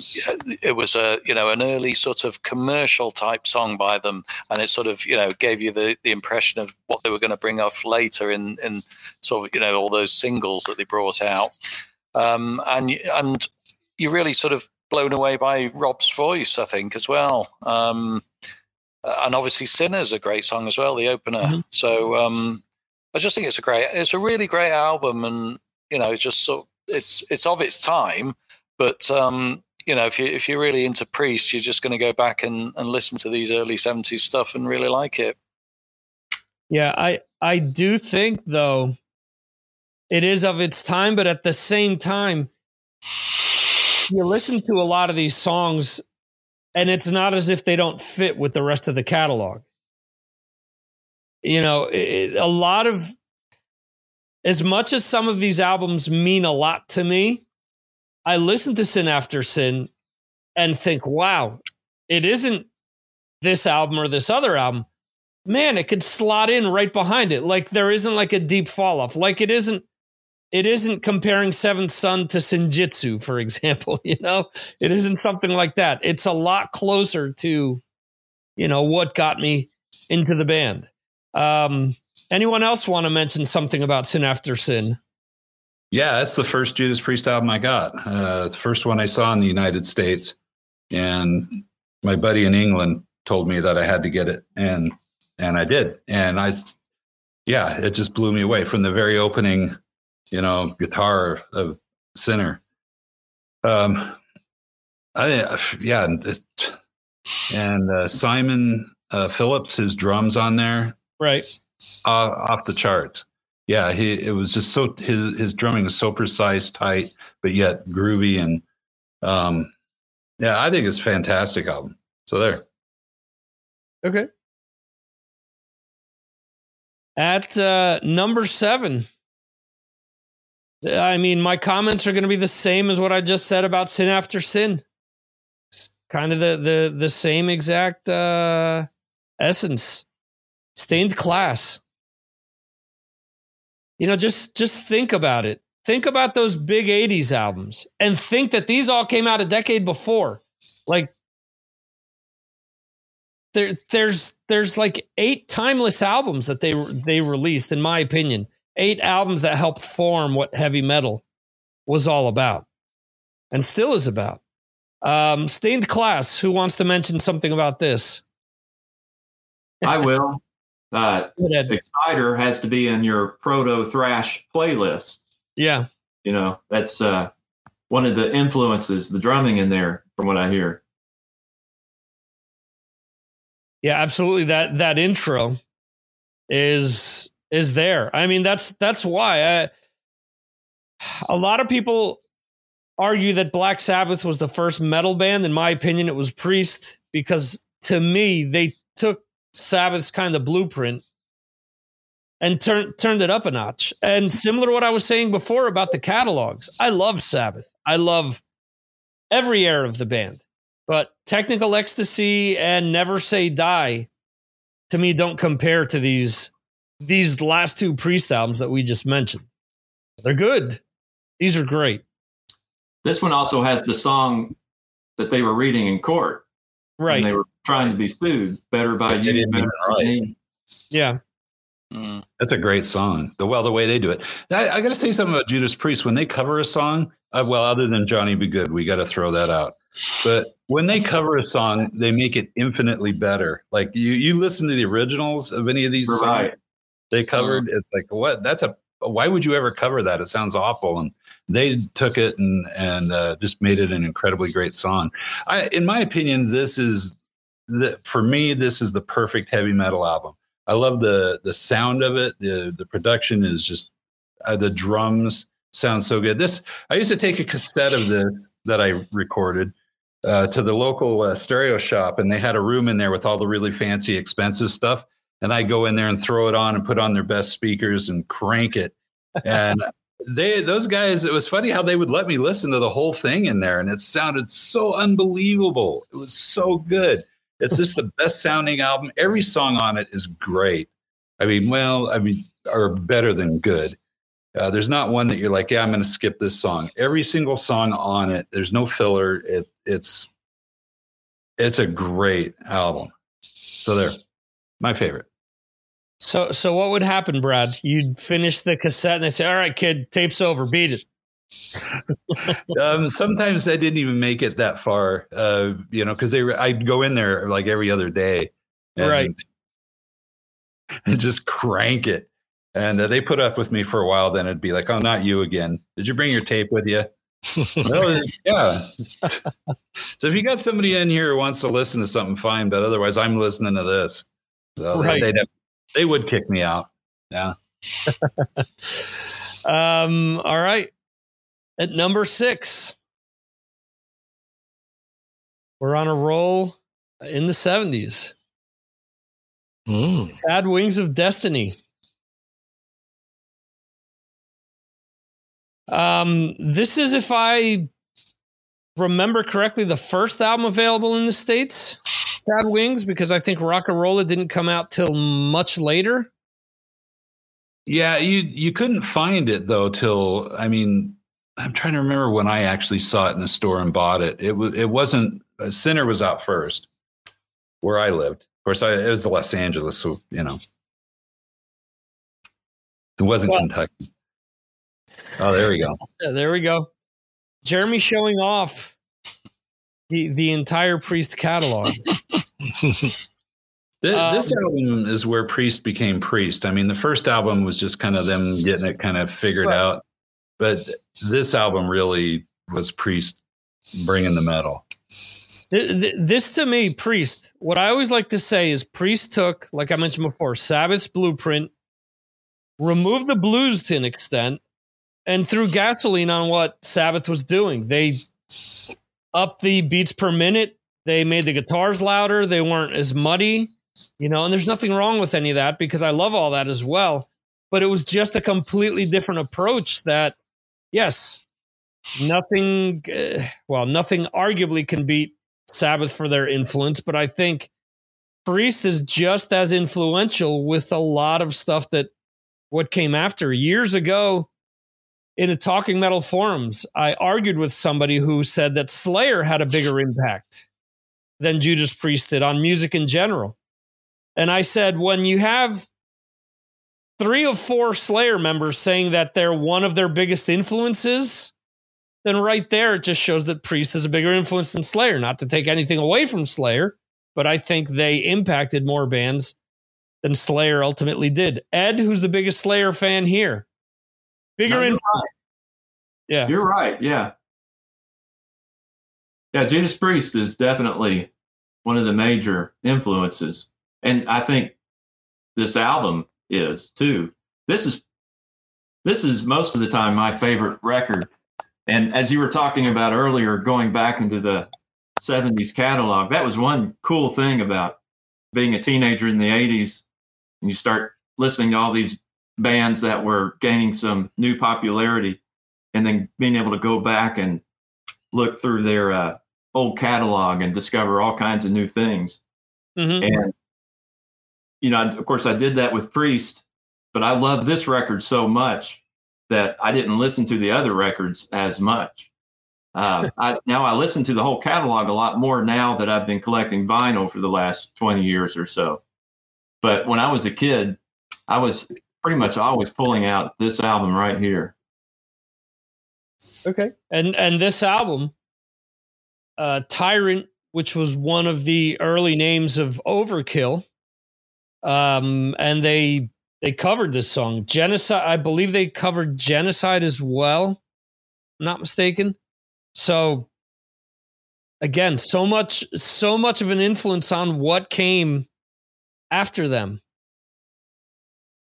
it was a you know an early sort of commercial type song by them, and it sort of you know gave you the the impression of what they were going to bring off later in in sort of you know all those singles that they brought out, um, and and you're really sort of blown away by Rob's voice, I think, as well. Um, and obviously, Sinner's a great song as well, the opener. Mhm. So um, I just think it's a great, it's a really great album, and you know, it's just so it's it's of its time, but um, you know, if you if you're really into Priest, you're just going to go back and, and listen to these early '70s stuff and really like it. Yeah, I I do think though it is of its time, but at the same time, you listen to a lot of these songs, and it's not as if they don't fit with the rest of the catalog. You know, it, a lot of as much as some of these albums mean a lot to me, I listen to Sin After Sin and think, wow, it isn't this album or this other album man, it could slot in right behind it. Like there isn't like a deep fall off. Like it isn't. It isn't comparing Seventh Son to Senjutsu, for example. *laughs* You know, it isn't something like that. It's a lot closer to, you know, what got me into the band. Um, anyone else want to mention something about Sin After Sin? Yeah, that's the first Judas Priest album I got. Uh, the first one I saw in the United States, and my buddy in England told me that I had to get it, and and I did, and I, yeah, it just blew me away from the very opening, you know, guitar of Sinner. Um, I yeah, and it- and uh, Simon uh, Phillips, his drums on there, Right. uh, off the charts. yeah, he it was just so his his drumming is so precise, tight, but yet groovy and um yeah, I think it's a fantastic album. So there. Okay. At uh, number seven, I mean, my comments are going to be the same as what I just said about Sin After Sin. It's kind of the the the same exact uh, essence. Stained Class. You know, just just think about it. Think about those big 80s albums and think that these all came out a decade before. Like there there's there's like eight timeless albums that they they released in my opinion eight albums that helped form what heavy metal was all about and still is about um, stained class who wants to mention something about this I will. *laughs* Uh. Exciter has to be in your proto thrash playlist. yeah You know, that's uh, one of the influences, the drumming in there, from what I hear. yeah absolutely that that intro is is there. I mean that's that's why I, a lot of people argue that black sabbath was the first metal band. In my opinion it was priest because to me they took sabbath's kind of blueprint and turned turned it up a notch. And similar to what i was saying before about the catalogs i love sabbath. I love every era of the band. But technical ecstasy and never say die to me don't compare to these these last two priest albums that we just mentioned they're good these are great This one also has the song that they were reading in court. right And they were trying to be sued. Better by They you, better by write. me. yeah Mm. That's a great song. The well, the way they do it. I, I got to say something about Judas Priest when they cover a song. Uh, well, other than Johnny B. Goode, we got to throw that out. But when they cover a song, they make it infinitely better. Like you, you listen to the originals of any of these songs Right. They covered. It's like what? That's a. Why would you ever cover that? It sounds awful. And they took it and and uh, just made it an incredibly great song. I, in my opinion, this is the for me. This is the perfect heavy metal album. I love the the sound of it. the The production is just uh, the drums sound so good. This I used to take a cassette of this that I recorded uh, to the local uh, stereo shop, and they had a room in there with all the really fancy, expensive stuff. And I go in there and throw it on and put on their best speakers and crank it. And *laughs* they those guys, it was funny how they would let me listen to the whole thing in there, and it sounded so unbelievable. It was so good. It's just the best sounding album. Every song on it is great. I mean, well, I mean, are better than good. Uh, there's not one that you're like, yeah, I'm going to skip this song. Every single song on it, there's no filler. It, it's it's a great album. So there, my favorite. So so what would happen brad you'd finish the cassette and they say all right kid tape's over beat it *laughs* um, sometimes I didn't even make it that far, uh, you know, because they were- I'd go in there like every other day, and, Right. *laughs* and just crank it. And uh, they put up with me for a while. Then it'd be like, "Oh, not you again! Did you bring your tape with you?" well, yeah. *laughs* so if you got somebody in here who wants to listen to something, fine. But otherwise, I'm listening to this. So Right. they'd have- they would kick me out. Yeah. *laughs* um all right at number six we're on a roll in the 70s Mm. sad wings of destiny um this is if i remember correctly the first album available in the states sad wings because i think Rocka Rolla didn't come out till much later Yeah, you you couldn't find it though till I mean I'm trying to remember when I actually saw it in the store and bought it. It was it wasn't uh, Sinner was out first where I lived. Of course, I, it was Los Angeles, so you know it wasn't Well- Kentucky. Oh, there we go. Yeah, there we go. Jeremy showing off the the entire Priest catalog. *laughs* This, Um, this album is where Priest became Priest. I mean, the first album was just kind of them getting it kind of figured Right. out, but this album really was Priest bringing the metal. Th- th- This to me, Priest. What I always like to say is Priest took, like I mentioned before, Sabbath's blueprint removed the blues to an extent, and threw gasoline on what Sabbath was doing. They upped the beats per minute. They made the guitars louder. They weren't as muddy, you know, and there's nothing wrong with any of that because I love all that as well. But it was just a completely different approach that, yes, nothing, uh, well, nothing arguably can beat Sabbath for their influence, but I think Priest is just as influential with a lot of stuff that what came after. Years ago, in a talking metal forums, I argued with somebody who said that Slayer had a bigger impact than Judas Priest did on music in general. And I said, when you have three of four Slayer members saying that they're one of their biggest influences, then right there it just shows that Priest is a bigger influence than Slayer. Not to take anything away from Slayer, but I think they impacted more bands than Slayer ultimately did. Ed, who's the biggest Slayer fan here? Bigger No, you're right. Yeah. You're right. Yeah. Yeah. Judas Priest is definitely one of the major influences. And I think this album is too. This is this is most of the time my favorite record. And as you were talking about earlier, going back into the 70s catalog, that was one cool thing about being a teenager in the 80s. And you start listening to all these bands that were gaining some new popularity and then being able to go back and look through their uh, old catalog and discover all kinds of new things. Mhm. And you know, of course, I did that with Priest, but I love this record so much that I didn't listen to the other records as much. Uh, *laughs* I, now I listen to the whole catalog a lot more now that I've been collecting vinyl for the last 20 years or so. But when I was a kid, I was pretty much always pulling out this album right here. Okay. And and this album, uh Tyrant, which was one of the early names of Overkill, um, and they they covered this song. Genocide, I believe they covered genocide as well. I'm not mistaken. So again, so much so much of an influence on what came after them.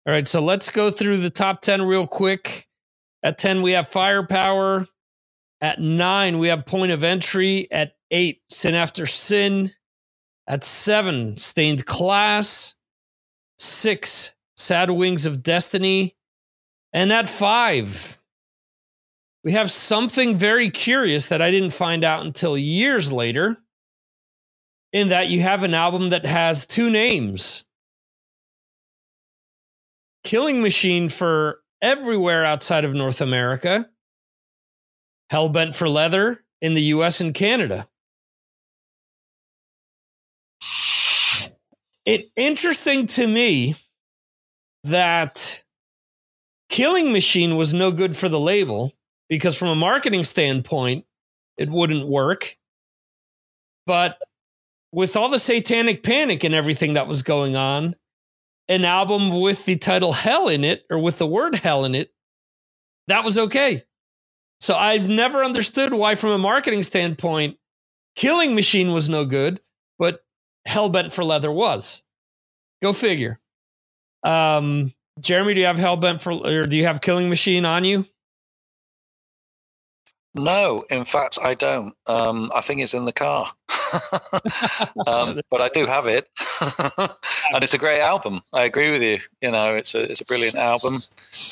All right, so let's go through the top 10 real quick. At 10, we have Firepower. At 9, we have Point of Entry. At 8, Sin After Sin. At 7, Stained Class. 6, Sad Wings of Destiny. And at 5, we have something very curious that I didn't find out until years later. In that you have an album that has two names Killing Machine for everywhere outside of North America, Hellbent for Leather in the US and Canada. It interesting to me that Killing Machine was no good for the label because from a marketing standpoint it wouldn't work. But with all the satanic panic and everything that was going on, an album with the title hell in it or with the word hell in it, that was okay. So I've never understood why, from a marketing standpoint, Killing Machine was no good, but Hellbent for Leather was. Go figure. Um, Jeremy, do you have Hellbent for, or do you have Killing Machine on you? No, in fact, I don't. Um, I think it's in the car, *laughs* um, but I do have it, *laughs* and it's a great album. I agree with you. You know, it's a it's a brilliant album.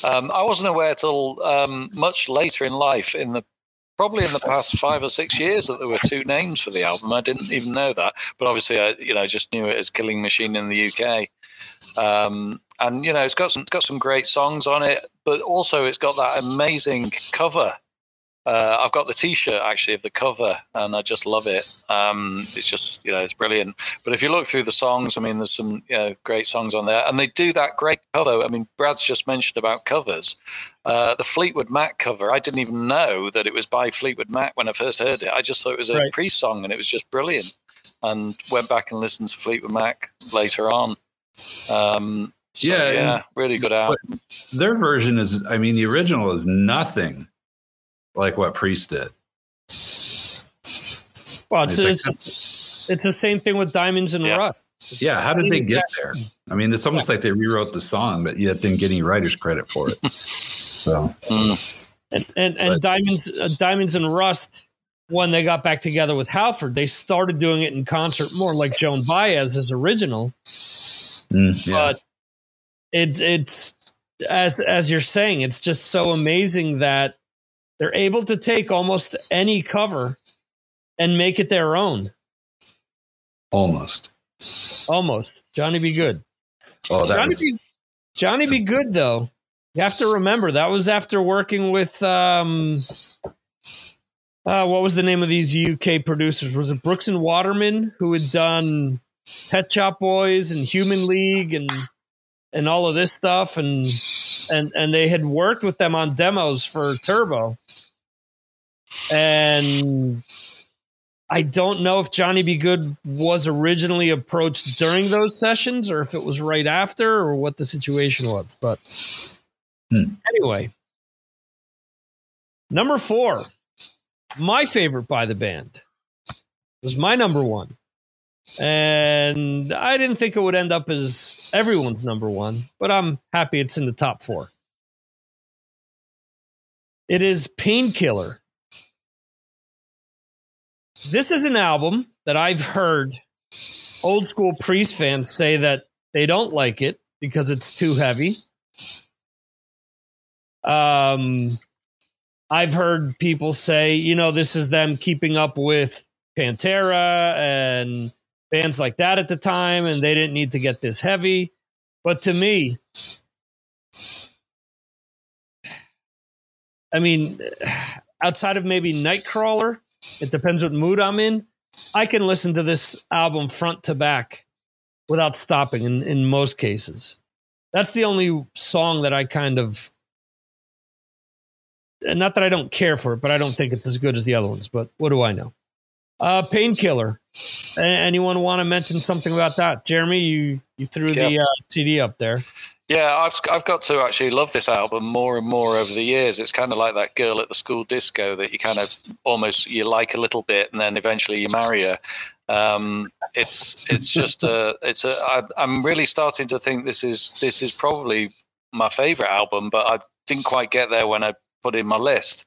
Um, I wasn't aware till um, much later in life, in the probably in the past five or six years, that there were two names for the album. I didn't even know that, but obviously, I you know just knew it as Killing Machine in the UK. Um, and you know, it's got some it's got some great songs on it, but also it's got that amazing cover uh, I've got the T-shirt actually of the cover, and I just love it. Um, it's just you know it's brilliant. But if you look through the songs, I mean, there's some you know, great songs on there, and they do that great cover. I mean, Brad's just mentioned about covers. Uh, the Fleetwood Mac cover, I didn't even know that it was by Fleetwood Mac when I first heard it. I just thought it was a Right. pre-song, and it was just brilliant. And went back and listened to Fleetwood Mac later on. Um, so, Yeah, yeah, really good album. Their version is, I mean, the original is nothing like what Priest did. Well, it's, It's like- it's, It's the same thing with Diamonds and Yeah. Rust. It's Yeah, how did they get there? I mean, it's almost like they rewrote the song, but yet didn't get any writer's credit for it. So. And and, and But- Diamonds uh, Diamonds and Rust when they got back together with Halford, they started doing it in concert more like Joan Baez's original. mm, yeah. But it it's as as you're saying, it's just so amazing that they're able to take almost any cover and make it their own. almost. Almost. Johnny B. Goode. Oh, that Johnny was, be, Johnny B. Goode though. You have to remember that was after working with um uh, what was the name of these UK producers? Was it Brooks and Waterman who had done Pet Shop Boys and Human League and and all of this stuff and and and they had worked with them on demos for Turbo. And I don't know if Johnny B. Goode was originally approached during those sessions or if it was right after or what the situation was. But Hmm. anyway, number four, my favorite by the band was my number one. And I didn't think it would end up as everyone's number one, but I'm happy it's in the top four. It is Painkiller. This is an album that I've heard old school Priest fans say that they don't like it because it's too heavy. Um, I've heard people say, you know, this is them keeping up with Pantera and bands like that at the time, and they didn't need to get this heavy. But to me, I mean, outside of maybe Nightcrawler, it depends what mood I'm in. I can listen to this album front to back without stopping in, in most cases. That's the only song that I kind of not that I don't care for it, but I don't think it's as good as the other ones. But what do I know? Uh, Painkiller. Anyone want to mention something about that? Jeremy, you you threw the uh, CD up there. Yeah, I've I've got to actually love this album more and more over the years. It's kind of like that girl at the school disco that you kind of almost you like a little bit, and then eventually you marry her. Um, it's it's just a it's a I, I'm really starting to think this is this is probably my favorite album, but I didn't quite get there when I put in my list.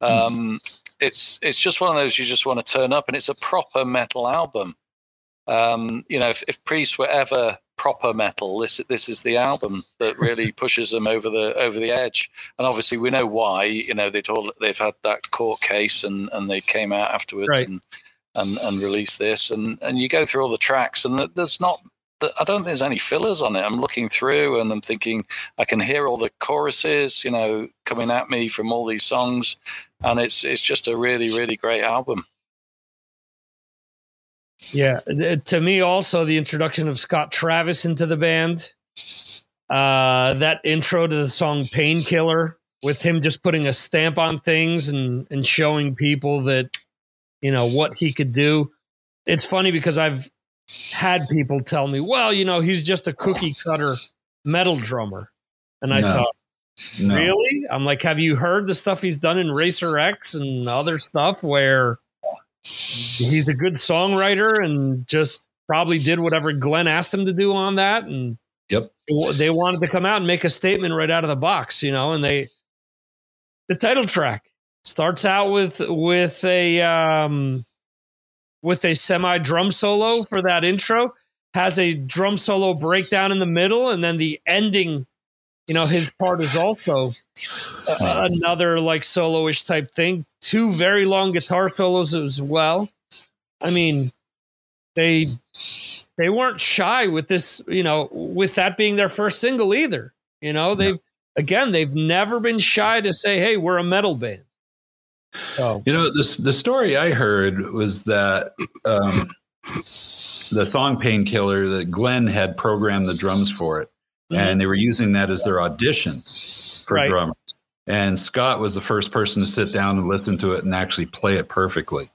Um, it's it's just one of those you just want to turn up, and it's a proper metal album. Um, you know, if, if Priest were ever proper metal, this this is the album that *laughs* really pushes them over the over the edge. And obviously, we know why. You know, they'd all they've had that court case, and and they came out afterwards Right. and and and released this, and and you go through all the tracks, and there's not. I don't think there's any fillers on it. I'm looking through and I'm thinking I can hear all the choruses, you know, coming at me from all these songs, and it's it's just a really really great album. Yeah, to me also the introduction of Scott Travis into the band, uh, that intro to the song "Painkiller" with him just putting a stamp on things and and showing people that you know what he could do. It's funny because I've had people tell me, "Well, you know, he's just a cookie cutter metal drummer," and I No. thought. No. Really? I'm like, have you heard the stuff he's done in Racer X and other stuff where he's a good songwriter and just probably did whatever Glenn asked him to do on that. And Yep. they wanted to come out and make a statement right out of the box, you know, and they, the title track starts out with, with a, um, with a semi drum solo for that intro, has a drum solo breakdown in the middle, and then the ending you know his part is also uh, another like soloish type thing. Two very long guitar solos as well. I mean they they weren't shy with this you know with that being their first single either. You know they've again they've never been shy to say hey we're a metal band. So. You know, this the story I heard was that um, the song "Painkiller" that Glenn had programmed the drums for it, Mm-hmm. and they were using that as their audition for Right. drummers. And Scott was the first person to sit down and listen to it and actually play it perfectly.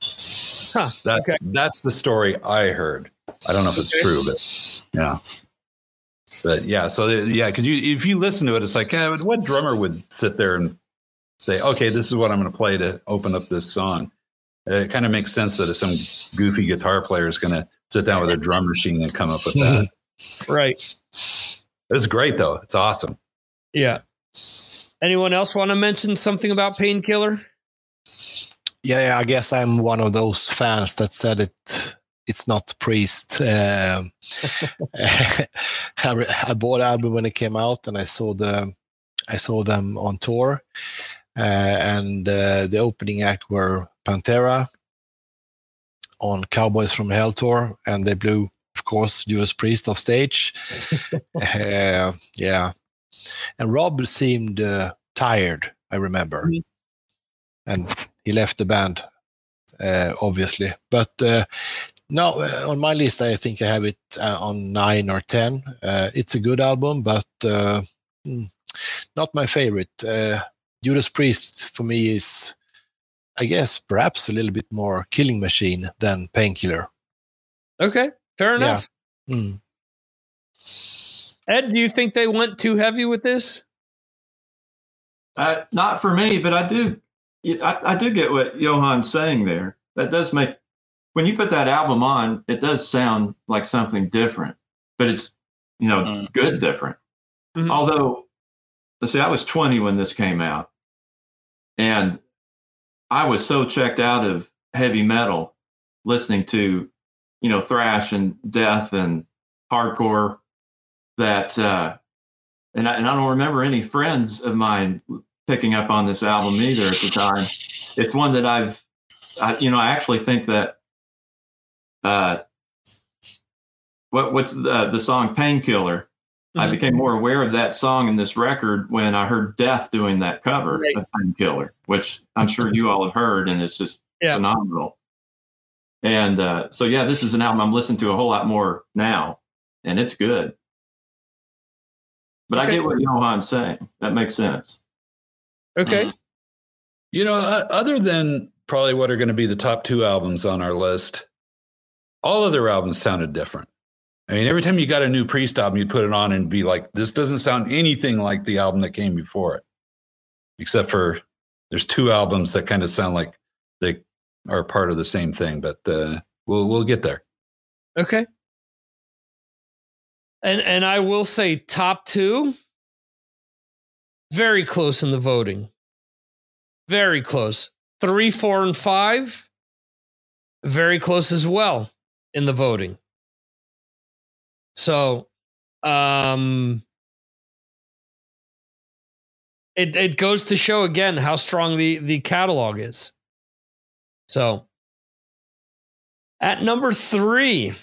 Huh, That's okay. that's the story I heard. I don't know if it's Okay. true, but yeah. But yeah, so yeah, because you if you listen to it, it's like, yeah, what drummer would sit there and say, okay, this is what I'm going to play to open up this song? It kind of makes sense that if some goofy guitar player is going to sit down with a drum machine and come up with that. *laughs* Right. It's great though. It's awesome. Yeah. Anyone else want to mention something about Painkiller? Yeah, yeah, I guess I'm one of those fans that said it. It's not Priest. Um, *laughs* I, I bought album when it came out, and I saw the, I saw them on tour, uh, and uh, the opening act were Pantera on Cowboys from Hell tour, and they blew, of course, Judas Priest off stage. *laughs* uh, yeah, and Rob seemed uh, tired. I remember, Mhm. and he left the band, uh, obviously. But uh, no, uh, on my list, I think I have it uh, on nine or ten. Uh, it's a good album, but uh, mm, not my favorite. Uh, Judas Priest for me is, I guess, perhaps a little bit more Killing Machine than Painkiller. Okay. Fair enough. Mm. Ed, do you think they went too heavy with this? Uh, not for me, but I do. I, I do get what Johan's saying there. That does make when you put that album on, it does sound like something different, but it's you know Mm. good different. Mhm. Although, let's see, I was 20 when this came out, and I was so checked out of heavy metal, listening to you know thrash and death and hardcore that uh, and I, and I don't remember any friends of mine picking up on this album either at the time. It's one that I've, I, you know, I actually think that, uh, what what's the the song "Painkiller"? I Mhm. became more aware of that song in this record when I heard Death doing that cover Right. of "Painkiller," which I'm sure you all have heard, and it's just Yeah. phenomenal. And uh, so, yeah, this is an album I'm listening to a whole lot more now, and it's good. But I get what Johan's saying. That makes sense. Okay. Mhm. You know, uh, other than probably what are going to be the top two albums on our list, all other albums sounded different. I mean, every time you got a new Priest album, you'd put it on and be like, this doesn't sound anything like the album that came before it. Except for there's two albums that kind of sound like they are part of the same thing, but uh, we'll we'll get there. Okay. And and I will say top two, very close in the voting. Very close. Three, four, and five, very close as well in the voting. So um it it goes to show again how strong the the catalog is. So at number three,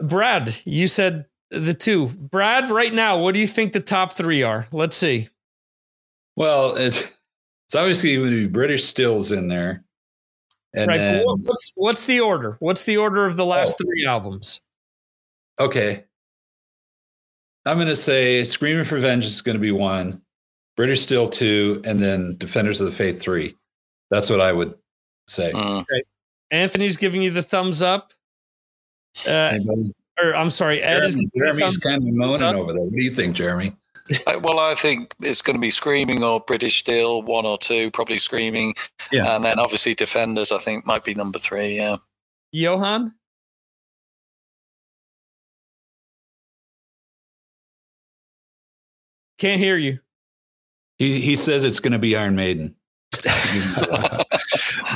Brad, you said the two. Brad, right now, what do you think the top three are? Let's see. Well, it's it's obviously going to be British Steel's in there, and right. then, what's what's the order? What's the order of the oh. last Oh. three albums? okay, I'm going to say "Screaming for Vengeance" is going to be one, British Steel two, and then Defenders of the Faith three. That's what I would say. Mm. Anthony's giving you the thumbs up. Uh, or I'm sorry, Ed Jeremy, giving you the Jeremy's kind of moaning up. over there. What do you think, Jeremy? I- well, I think it's going to be Screaming or British Steel, one or two, probably Screaming. Yeah. And then obviously Defenders, I think, might be number three. Yeah. Johan. Can't hear you. He he says it's going to be Iron Maiden. *laughs*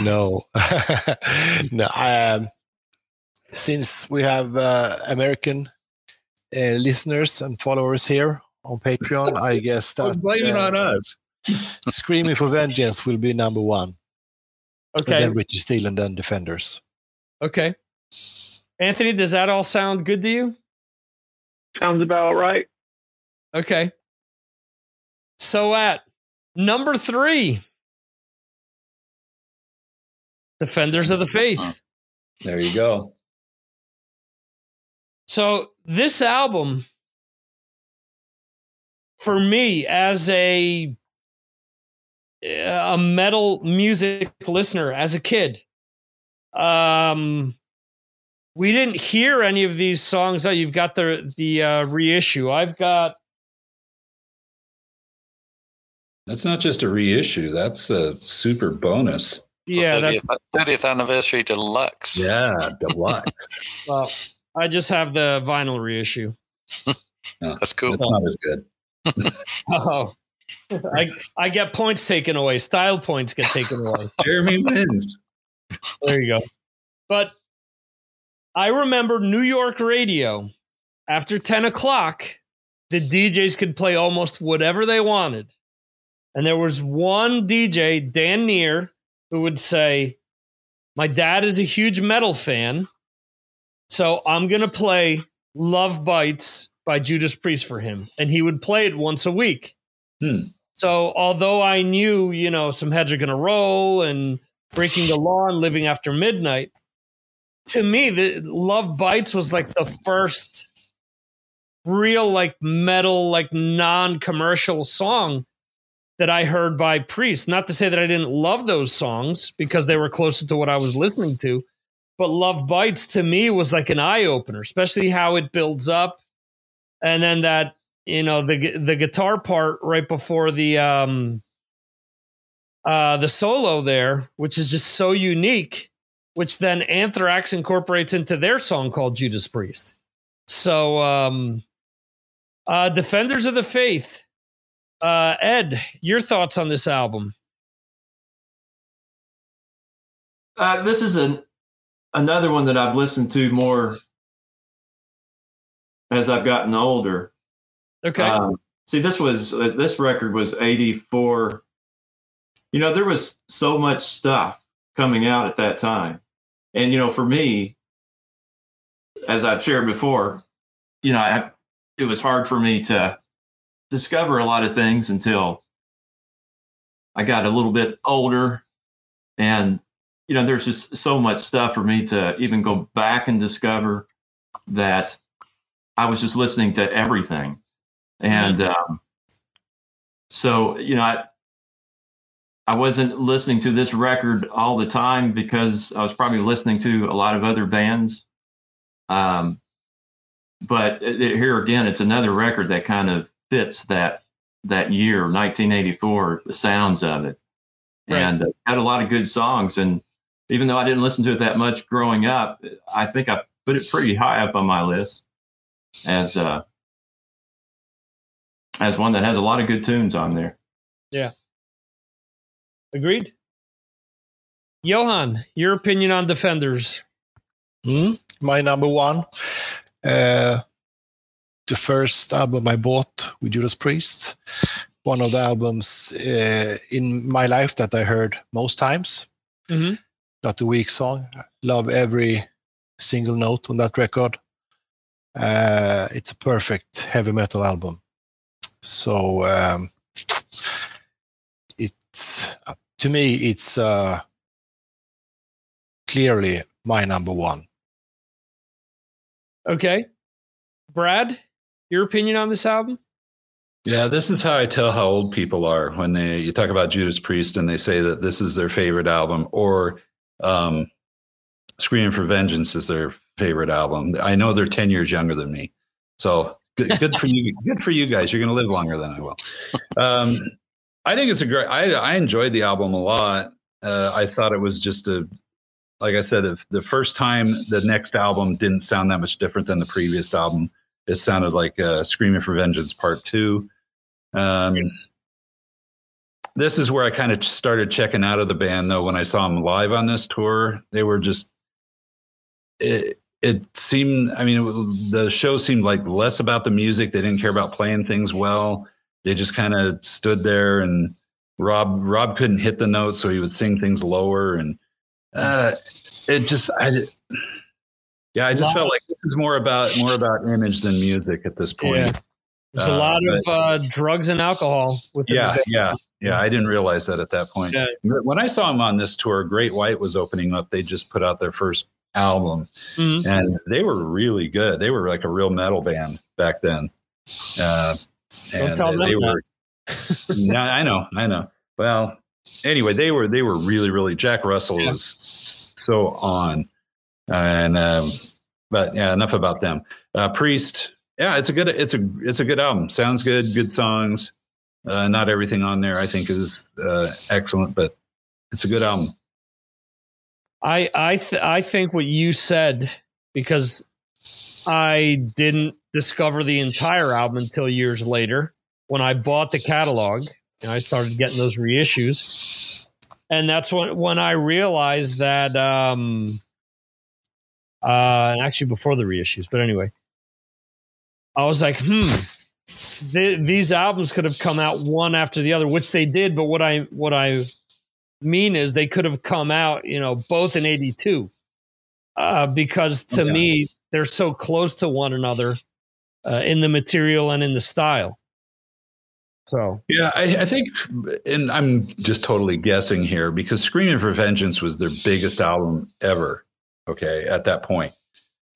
no, *laughs* no. Um, since we have uh, American uh, listeners and followers here on Patreon, I *laughs* guess Let's that blame it uh, on us. "Screaming for Vengeance" will be number one, and Okay. then British Steel, and then Defenders. Okay. Anthony, does that all sound good to you? Sounds about right. Okay. So at number three, Defenders of the Faith. There you go. So this album, for me, as a a metal music listener, as a kid, um, we didn't hear any of these songs. Oh, you've got the the uh, reissue. I've got That's not just a reissue. That's a super bonus. So yeah, 30th, that's 30th anniversary deluxe. Yeah, deluxe. *laughs* well, I just have the vinyl reissue. *laughs* That's cool. That's not as good. *laughs* Oh, I I get points taken away. Style points get taken away. Jeremy wins. There you go. But I remember New York radio after 10 o'clock, the DJs could play almost whatever they wanted. And there was one DJ, Dan Neer, who would say, My dad is a huge metal fan. So I'm going to play Love Bites by Judas Priest for him. And he would play it once a week. Hmm. So although I knew, you know, some heads are going to roll and breaking the law and living after midnight, to me, the Love Bites was like the first real, like metal, like non commercial song that I heard by Priest. Not to say that I didn't love those songs because they were closer to what I was listening to, but Love Bites to me was like an eye opener, especially how it builds up. And then that, you know, the the guitar part right before the um uh the solo there, which is just so unique, which then Anthrax incorporates into their song called Judas Priest. So um uh Defenders of the Faith. Uh Ed, your thoughts on this album? Uh, this is an another one that I've listened to more as I've gotten older. Okay. Um, see, this was uh, this record was '84. You know, there was so much stuff coming out at that time, and you know, for me, as I've shared before, you know, I, it was hard for me to discover a lot of things until I got a little bit older, and you know, there's just so much stuff for me to even go back and discover that I was just listening to everything. And um, so, you know, I, I wasn't listening to this record all the time because I was probably listening to a lot of other bands. Um, but it, it- here again, it's another record that kind of fits that that year, 1984, the sounds of it, Right. and uh, had a lot of good songs. And even though I didn't listen to it that much growing up, I think I put it pretty high up on my list as uh, as one that has a lot of good tunes on there. Yeah. Agreed. Johan, your opinion on Defenders? Hmm? My number one, uh, the first album I bought with Judas Priest, one of the albums uh, in my life that I heard most times. Mhm. Not a weak song. Love every single note on that record. Uh, it's a perfect heavy metal album. So um, it's to me, it's uh, clearly my number one. Okay. Brad, your opinion on this album? Yeah, this is how I tell how old people are when they you talk about Judas Priest and they say that this is their favorite album or um Screaming for Vengeance is their favorite album. I know they're 10 years younger than me. So good, good for you. Good for you guys. You're going to live longer than I will. Um, I think it's a great, I, I enjoyed the album a lot. Uh, I thought it was just a, like I said, the first time the next album didn't sound that much different than the previous album. It sounded like uh, Screaming for Vengeance Part Two. Um, This is where I kind of started checking out of the band, though. When I saw them live on this tour, they were just. It, it seemed. I mean, it, the show seemed like less about the music. They didn't care about playing things well. They just kind of stood there, and Rob Rob couldn't hit the notes, so he would sing things lower, and uh, it just I. Yeah, I just Lot- felt like this is more about more about image than music at this point. Yeah. There's a Uh, lot of but- uh, drugs and alcohol Yeah, yeah, yeah. I didn't realize that at that point. Yeah. When I saw them on this tour, Great White was opening up. They just put out their first album, Mhm. and they were really good. They were like a real metal band back then. Uh, and they, they were. *laughs* yeah, I know, I know. Well, anyway, they were they were really really. Jack Russell Yeah. was so on, and um, but yeah, enough about them. Uh, Priest, yeah, it's a good it's a it's a good album. Sounds good, good songs. Uh, not everything on there I think is uh, excellent, but it's a good album. I I th- I think what you said because I didn't discover the entire album until years later when I bought the catalog and I started getting those reissues, and that's when when I realized that. Um, uh, actually, before the reissues, but anyway, I was like, hmm, th- these albums could have come out one after the other, which they did. But what I what I mean is they could have come out, you know, both in '82, uh, because to Okay. me they're so close to one another uh, in the material and in the style. So Yeah, I, I think, and I'm just totally guessing here because Screaming for Vengeance was their biggest album ever. Okay, at that point,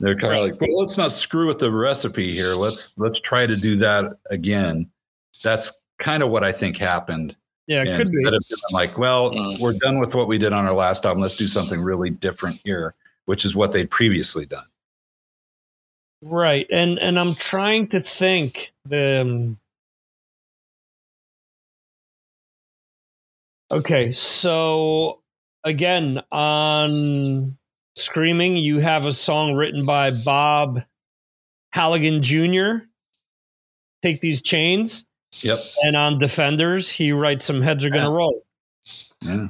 they're kind of like, well, let's not screw with the recipe here. Let's let's try to do that again. That's kind of what I think happened. yeah, it And could be. instead of being like, well, Mm. we're done with what we did on our last album. Let's do something really different here, which is what they'd previously done. Right. And and I'm trying to think the um, Okay, so again, on Screaming, you have a song written by Bob Halligan Jr. Take these chains. Yep. And on Defenders, he writes some heads are gonna Yeah. roll, Yeah.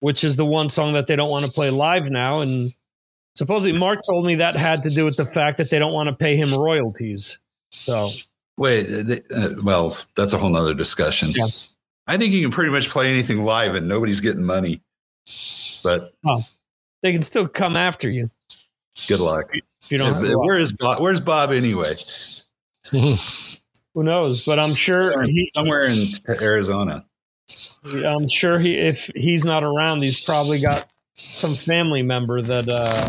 which is the one song that they don't want to play live now. And supposedly Mark told me that had to do with the fact that they don't want to pay him royalties. So Wait, uh, they- uh, well, that's a whole nother discussion. Yeah. I think you can pretty much play anything live and nobody's getting money. But they can still come after you good luck. if you don't. Have Yeah, Where is Bob? Where's Bob anyway? *laughs* Who knows? But I'm sure he. Somewhere in Arizona. I'm sure he. If he's not around, he's probably got some family member that uh,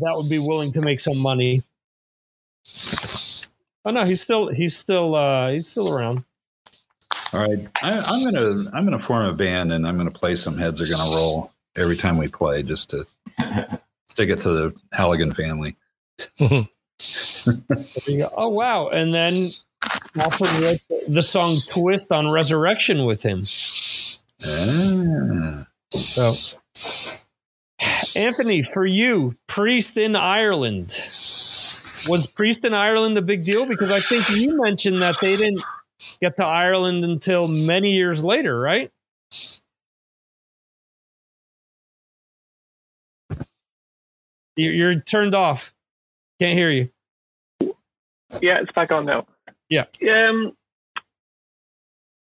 that would be willing to make some money. Oh no, he's still he's still uh, he's still around. All right, I, I'm gonna I'm gonna form a band and I'm gonna play some heads are gonna roll every time we play just to *laughs* stick it to the Halligan family. There you go. Oh wow! And then also wrote the- the song "Twist" on Resurrection with him. Ah. So, Anthony, for you, Priest in Ireland. Was Priest in Ireland a big deal? Because I think you mentioned that they didn't get to Ireland until many years later, right? You're turned off. Can't hear you. Yeah, it's back on now. Yeah. Um,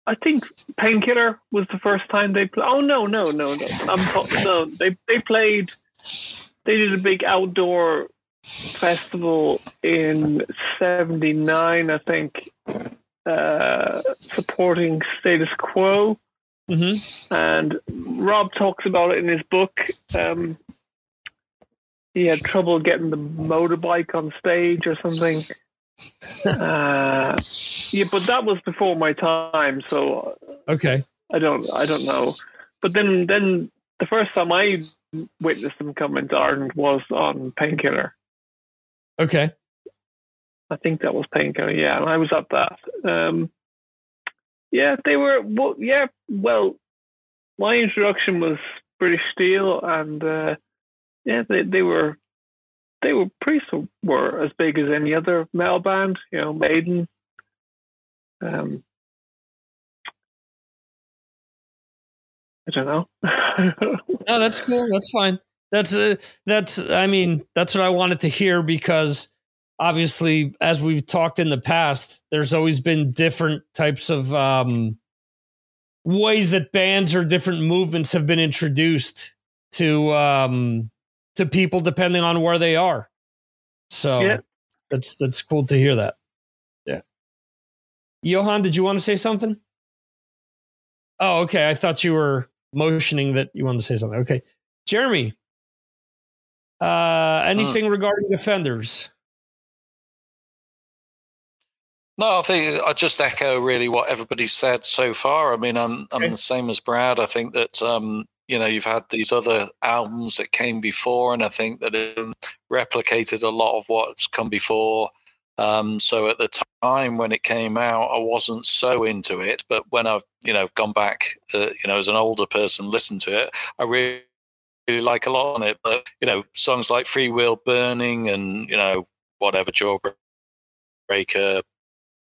I think Painkiller was the first time they played. Oh no, no, no, no! I'm no. They they played. They did a big outdoor festival in '79, I think, uh, supporting Status Quo. Mm-hmm. and Rob talks about it in his book. Um, he had trouble getting the motorbike on stage or something. uh, yeah, but that was before my time, so Okay. I don't, I don't know. But then, then the first time I witnessed them come into Ireland was on Painkiller. Okay. I think that was Painkiller. Yeah, and I was at that. Um, yeah, they were. Well, yeah, well, my introduction was British Steel, and uh, yeah, they they were they were priests were as big as any other metal band. You know, Maiden. Um, I don't know. *laughs* No, that's cool. That's fine. That's uh, that's. I mean, that's what I wanted to hear because obviously, as we've talked in the past, there's always been different types of um, ways that bands or different movements have been introduced to um, to people depending on where they are. So Yeah. that's that's cool to hear that. Yeah. Johan, did you want to say something? Oh, okay. I thought you were motioning that you wanted to say something. Okay. Jeremy, uh, anything regarding defenders? No, I think I just echo really what everybody said so far. I mean, I'm I'm Okay. the same as Brad. I think that um, you know you've had these other albums that came before, and I think that it replicated a lot of what's come before. Um, so at the time when it came out, I wasn't so into it. But when I've you know gone back, uh, you know, as an older person, listened to it, I really, really like a lot on it. But you know, songs like "Freewheel Burning" and you know whatever Jawbreaker,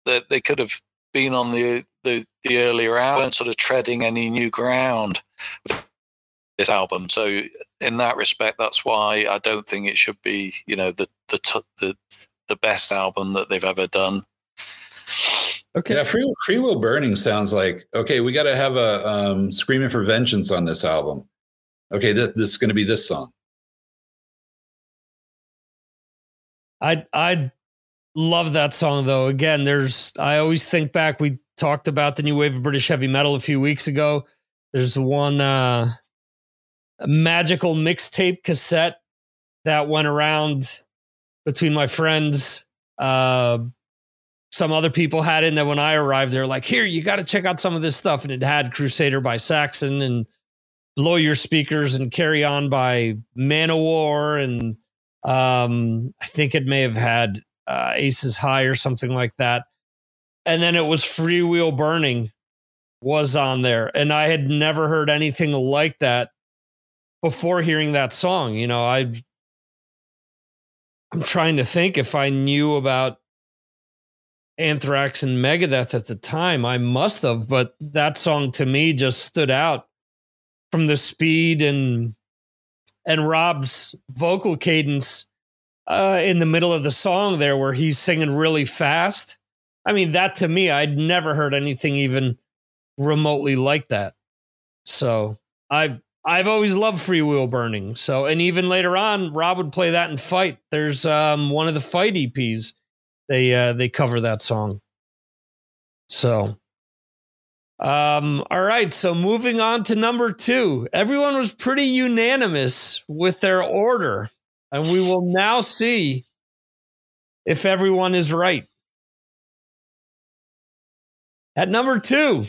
they, they could have been on the the, the earlier album, sort of treading any new ground with this album. So in that respect, that's why I don't think it should be you know the the the the best album that they've ever done. Okay. Yeah, Free, Freewheel Burning sounds like okay. We got to have a um, Screaming for Vengeance on this album. Okay, this, this is going to be this song. I I love that song though. Again, there's I always think back. We talked about the new wave of British heavy metal a few weeks ago. There's one uh, magical mixtape cassette that went around between my friends. Uh, some other people had it. And then when I arrived, they're like, here, you got to check out some of this stuff. And it had Crusader by Saxon and Blow Your Speakers and Carry On by Manowar. And um, I think it may have had uh, Aces High or something like that. And then it was Freewheel Burning was on there. And I had never heard anything like that before hearing that song. You know, I've I'm trying to think if I knew about Anthrax and Megadeth at the time. I must have, but that song to me just stood out from the speed and and Rob's vocal cadence uh, in the middle of the song there, where he's singing really fast. I mean, that to me, I'd never heard anything even remotely like that. So I I've always loved Freewheel Burning. So, and even later on, Rob would play that in Fight. There's um, one of the Fight EPs. They uh, they cover that song. So, um, all right. So moving on to number two, everyone was pretty unanimous with their order, and we will now see if everyone is right. At number two,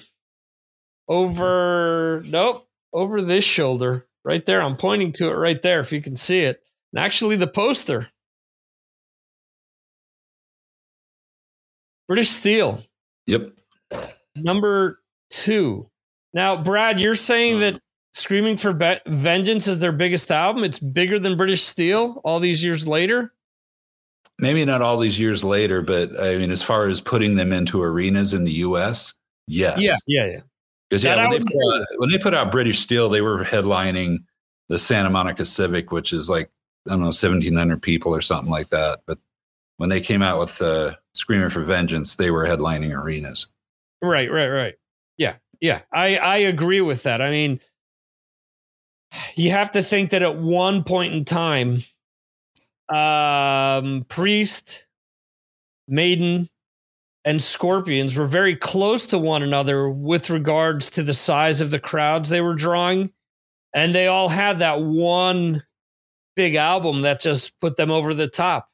over nope over this shoulder right there. I'm pointing to it right there if you can see it. And actually, the poster British Steel. Yep. Number two. Now, Brad, you're saying that hmm. Screaming for Be- Vengeance is their biggest album. It's bigger than British Steel all these years later. Maybe not all these years later, but I mean, as far as putting them into arenas in the U.S., yes. Yeah, yeah, yeah. Because yeah, when they, put out, when they put out British Steel, they were headlining the Santa Monica Civic, which is like I don't know, seventeen hundred people or something like that. But when they came out with uh, Screaming for Vengeance, they were headlining arenas. Right, right, right. Yeah, yeah. I I agree with that. I mean, you have to think that at one point in time, um, Priest, Maiden, and Scorpions were very close to one another with regards to the size of the crowds they were drawing. And they all had that one big album that just put them over the top.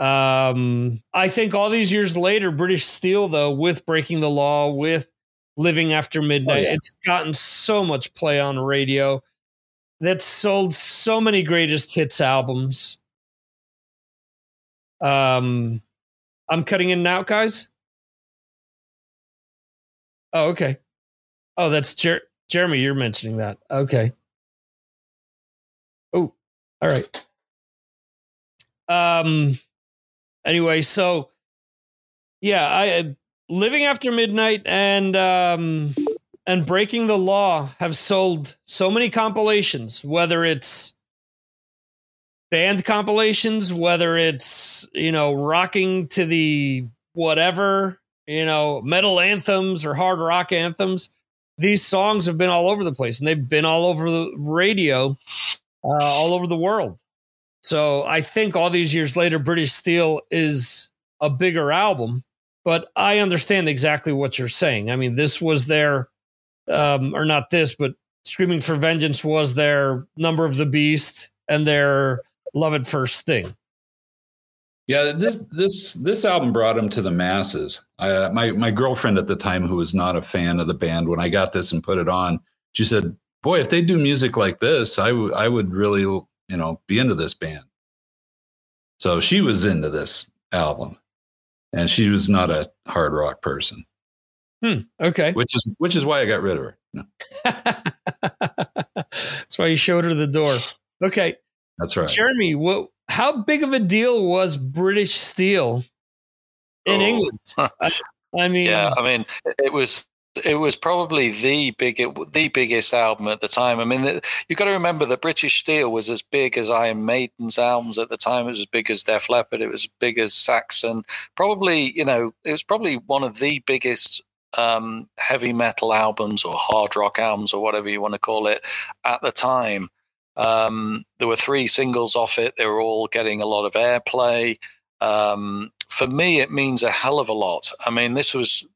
Um, I think all these years later, British Steel, though, with Breaking the Law, with Living After Midnight, oh, yeah. it's gotten so much play on radio that sold so many greatest hits albums. Um, I'm cutting in and out, guys. Oh, okay. Oh, that's Jer- Jeremy. You're mentioning that. Okay. Oh, all right. Um. Anyway, so yeah, I living after midnight and um and breaking the law have sold so many compilations. Whether it's band compilations, whether it's, you know, rocking to the whatever, you know, metal anthems or hard rock anthems. These songs have been all over the place and they've been all over the radio, uh, all over the world. So I think all these years later, British Steel is a bigger album, but I understand exactly what you're saying. I mean, this was their, um, or not this, but Screaming for Vengeance was their Number of the Beast and their Love at First Sting. Yeah, this this this album brought him to the masses. Uh, my my girlfriend at the time, who was not a fan of the band, when I got this and put it on, she said, "Boy, if they do music like this, I would I would really you know be into this band." So she was into this album, and she was not a hard rock person, Hmm. Okay. which is which is why I got rid of her. No, *laughs* That's why you showed her the door. Okay. That's right. Jeremy, what how big of a deal was British Steel in Oh. England? *laughs* I, I mean, Yeah, I mean, it was it was probably the big the biggest album at the time. I mean, the, you've got to remember that British Steel was as big as Iron Maiden's albums at the time. It was as big as Def Leppard. It was as big as Saxon. Probably, you know, it was probably one of the biggest um, heavy metal albums or hard rock albums or whatever you want to call it at the time. Um, there were three singles off it. They were all getting a lot of airplay. Um, for me, it means a hell of a lot. I mean, this was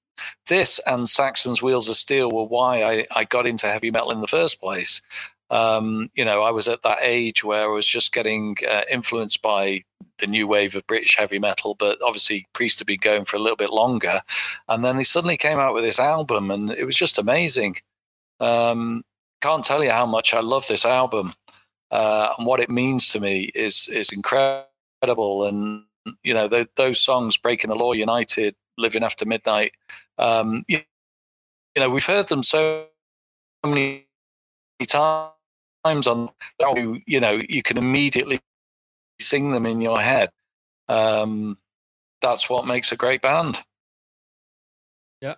this and Saxon's Wheels of Steel were why I, I got into heavy metal in the first place. Um, you know, I was at that age where I was just getting uh, influenced by the new wave of British heavy metal, but obviously Priest had been going for a little bit longer. And then they suddenly came out with this album, and it was just amazing. Um, can't tell you how much I love this album uh, and what it means to me is is incredible. And you know, th- those songs, "Breaking the Law," "United," "Living After Midnight," um, you, you know, we've heard them so many times on you, you know you can immediately sing them in your head um that's what makes a great band Yeah,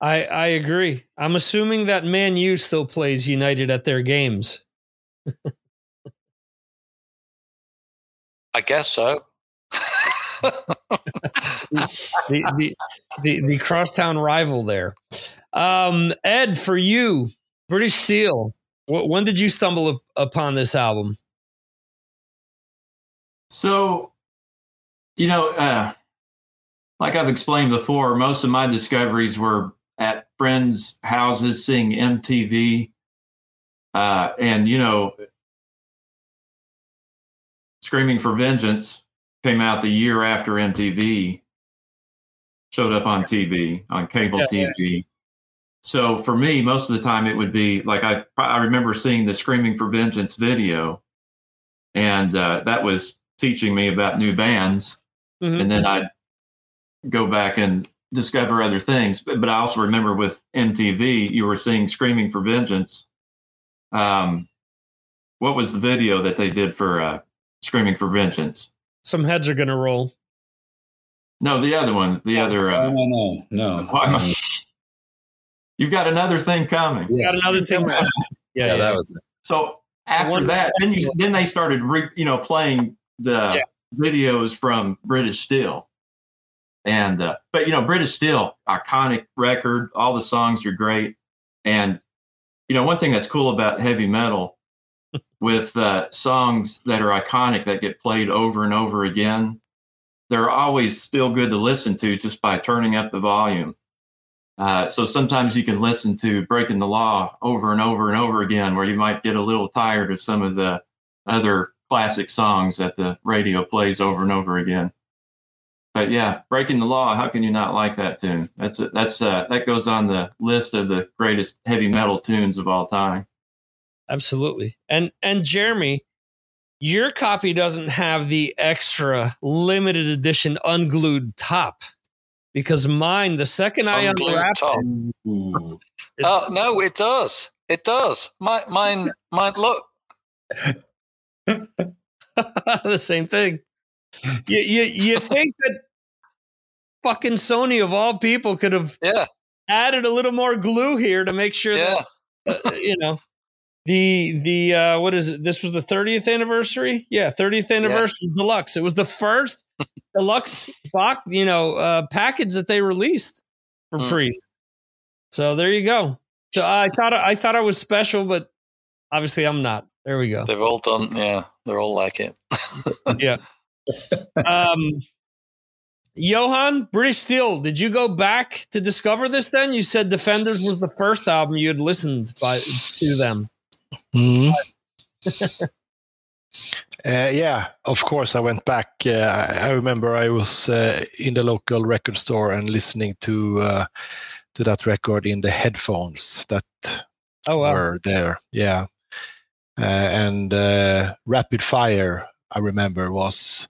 I I agree. I'm assuming that Man U still plays United at their games. I guess so the, the, the, the crosstown rival there. Um, Ed, for you, British Steel, wh- when did you stumble up- upon this album? So, you know, uh, like I've explained before, most of my discoveries were at friends' houses, seeing MTV, uh, and you know, "Screaming for Vengeance" came out the year after MTV showed up on TV on cable Yeah, TV. So for me, most of the time it would be like I I remember seeing the "Screaming for Vengeance" video, and uh, that was teaching me about new bands Mhm. and then I'd go back and discover other things. But, but I also remember with MTV, you were seeing "Screaming for Vengeance." Um, what was the video that they did for uh, "Screaming for Vengeance"? Some heads are going to roll. No, the other one, the other. No, Uh, no, no, no. *laughs* Why am I- *laughs* you've got another thing coming. Got another thing. coming. Yeah, Yeah, yeah. that was it. So after that, then you *laughs* then they started re, you know playing the Yeah. videos from British Steel, and uh, but you know British Steel iconic record, all the songs are great, and you know one thing that's cool about heavy metal *laughs* with uh, songs that are iconic that get played over and over again, they're always still good to listen to just by turning up the volume. Uh, so sometimes you can listen to Breaking the Law over and over and over again, where you might get a little tired of some of the other classic songs that the radio plays over and over again. But yeah, Breaking the Law, how can you not like that tune? That's a, that's uh, that goes on the list of the greatest heavy metal tunes of all time. Absolutely. And and Jeremy, your copy doesn't have the extra limited edition unglued top because mine, the second I Unglued unwrapped it, Ooh. it's- oh no it does it does My, mine mine look *laughs* the same thing. You, you you think that fucking Sony of all people could have yeah added a little more glue here to make sure yeah that uh, you know the the uh what is it? This was the 30th anniversary. Yeah, 30th anniversary deluxe. It was the first *laughs* deluxe box, you know, uh package that they released for Hmm. Priest. So there you go. So I thought I thought I was special, but obviously I'm not. There we go. they've all done yeah they're all like it *laughs* Um, Johan, British Steel, did you go back to discover this then? You said Defenders was the first album you had listened by to them. Mhm. *laughs* Uh, yeah, of course. I went back. Uh, I I remember I was uh, in the local record store and listening to uh, to that record in the headphones that Oh wow. were there. Yeah, uh, and uh, Rapid Fire. I remember was,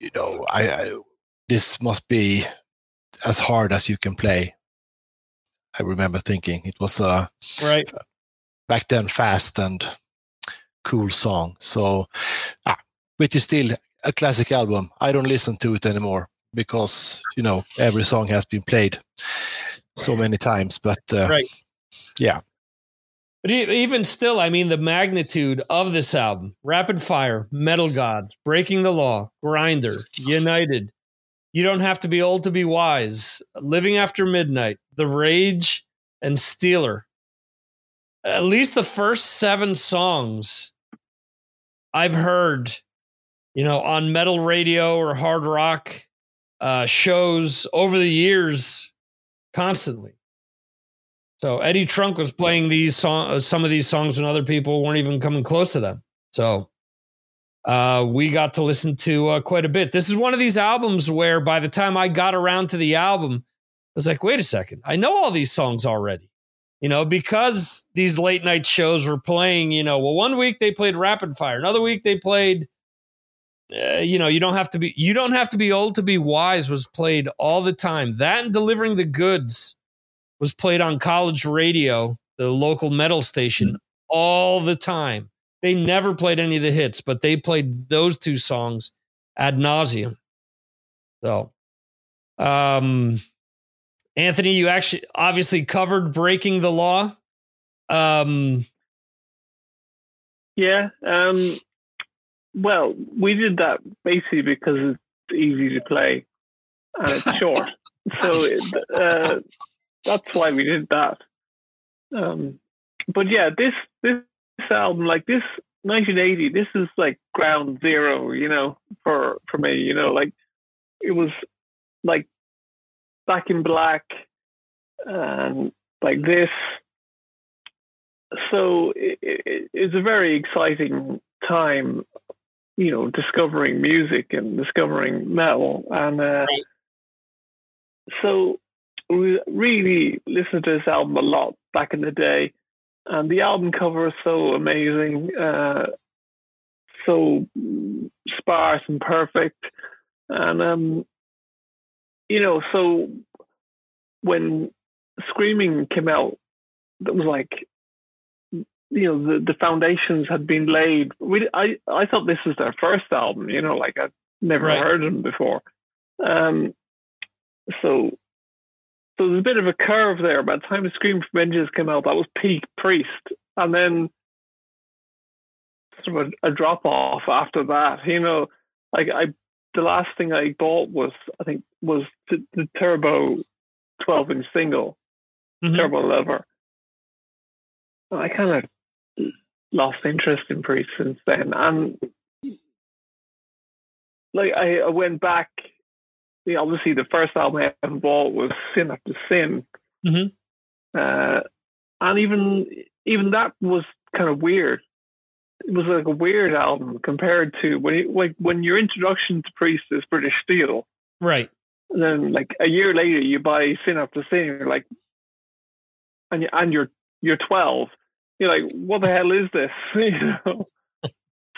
you know, I, I this must be as hard as you can play. I remember thinking it was a Right. back then fast and cool song. So, ah, which is still a classic album. I don't listen to it anymore because you know every song has been played so many times. But uh, Right. yeah, But even still, I mean, the magnitude of this album Rapid Fire, Metal Gods, Breaking the Law, Grinder, United, You Don't Have to Be Old to Be Wise, Living After Midnight, The Rage, and Steeler. At least the first seven songs I've heard, you know, on metal radio or hard rock uh, shows over the years constantly. So Eddie Trunk was playing these song, uh, some of these songs when other people weren't even coming close to them. So uh, we got to listen to uh, quite a bit. This is one of these albums where by the time I got around to the album, I was like, wait a second, I know all these songs already. You know, because these late night shows were playing, you know, well, one week they played Rapid Fire, another week they played, uh, you know, you don't have to be, you don't have to be old to be wise was played all the time. That and delivering the goods was played on college radio, the local metal station, all the time. They never played any of the hits, but they played those two songs ad nauseum. So, um, Anthony, you actually obviously covered breaking the law. Um, Yeah. Um, well, we did that basically because it's easy to play and it's *laughs* short. so it, uh, that's why we did that. Um, but yeah, this this album, like this 1980, this is like ground zero, you know, for for me. You know, like it was like Back in Black and like this. So it, it, it's a very exciting time, you know, discovering music and discovering metal, and uh, so we really listened to this album a lot back in the day, and the album cover is so amazing, uh, so sparse and perfect, and um, you know, so when Screaming came out, that was like, you know, the, the foundations had been laid. We, I, I thought this was their first album, you know, like I'd never Right. heard them before. Um, so, so there's a bit of a curve there. By the time Scream for Vengeance came out, that was peak Priest, and then sort of a, a drop off after that. You know, like I, the last thing I bought was I think was the, the Turbo 12 inch single, Mhm. Turbo Lover. And I kind of lost interest in Priest since then, and like I, I went back. You obviously, the first album I ever bought was Sin After Sin, Mhm. uh, and even even that was kind of weird. It was like a weird album compared to when it, like when your introduction to Priest is British Steel, right. and then like a year later you buy Sin After Sin, you're like, and you, and you're you're twelve, you're like, what the hell is this? *laughs* you know.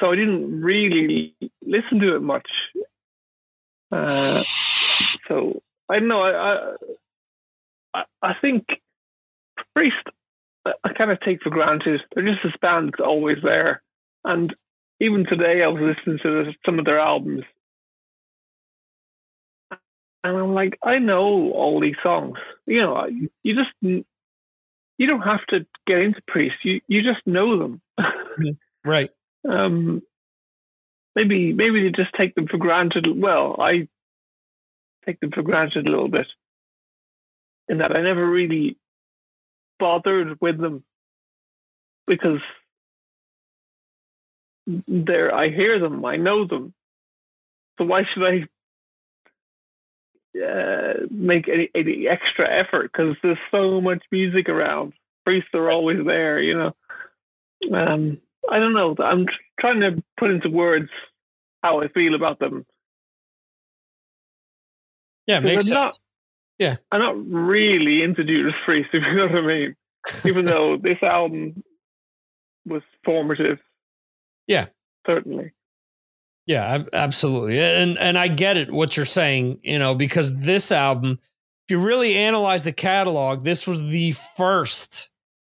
So I didn't really listen to it much. Uh, so I don't know. I I, I, think Priest. I, I kind of take for granted. They're just this band that's always there, and even today I was listening to this- some of their albums, and I'm like, I know all these songs. You know, you just you don't have to get into Priest. You you just know them. Right. *laughs* um, maybe maybe they just take them for granted. Well, I take them for granted a little bit, in that I never really bothered with them because there I hear them, I know them. So why should I uh, make any, any extra effort? Because there's so much music around. Priests are always there, you know. Um, I don't know. I'm trying to put into words how I feel about them. Yeah, makes I'm not- sense. I'm not really into Judas Priest, if you know what I mean. Even *laughs* though this album was formative. Yeah. Certainly. Yeah, absolutely. And and I get it what you're saying, you know, because this album, if you really analyze the catalog, this was the first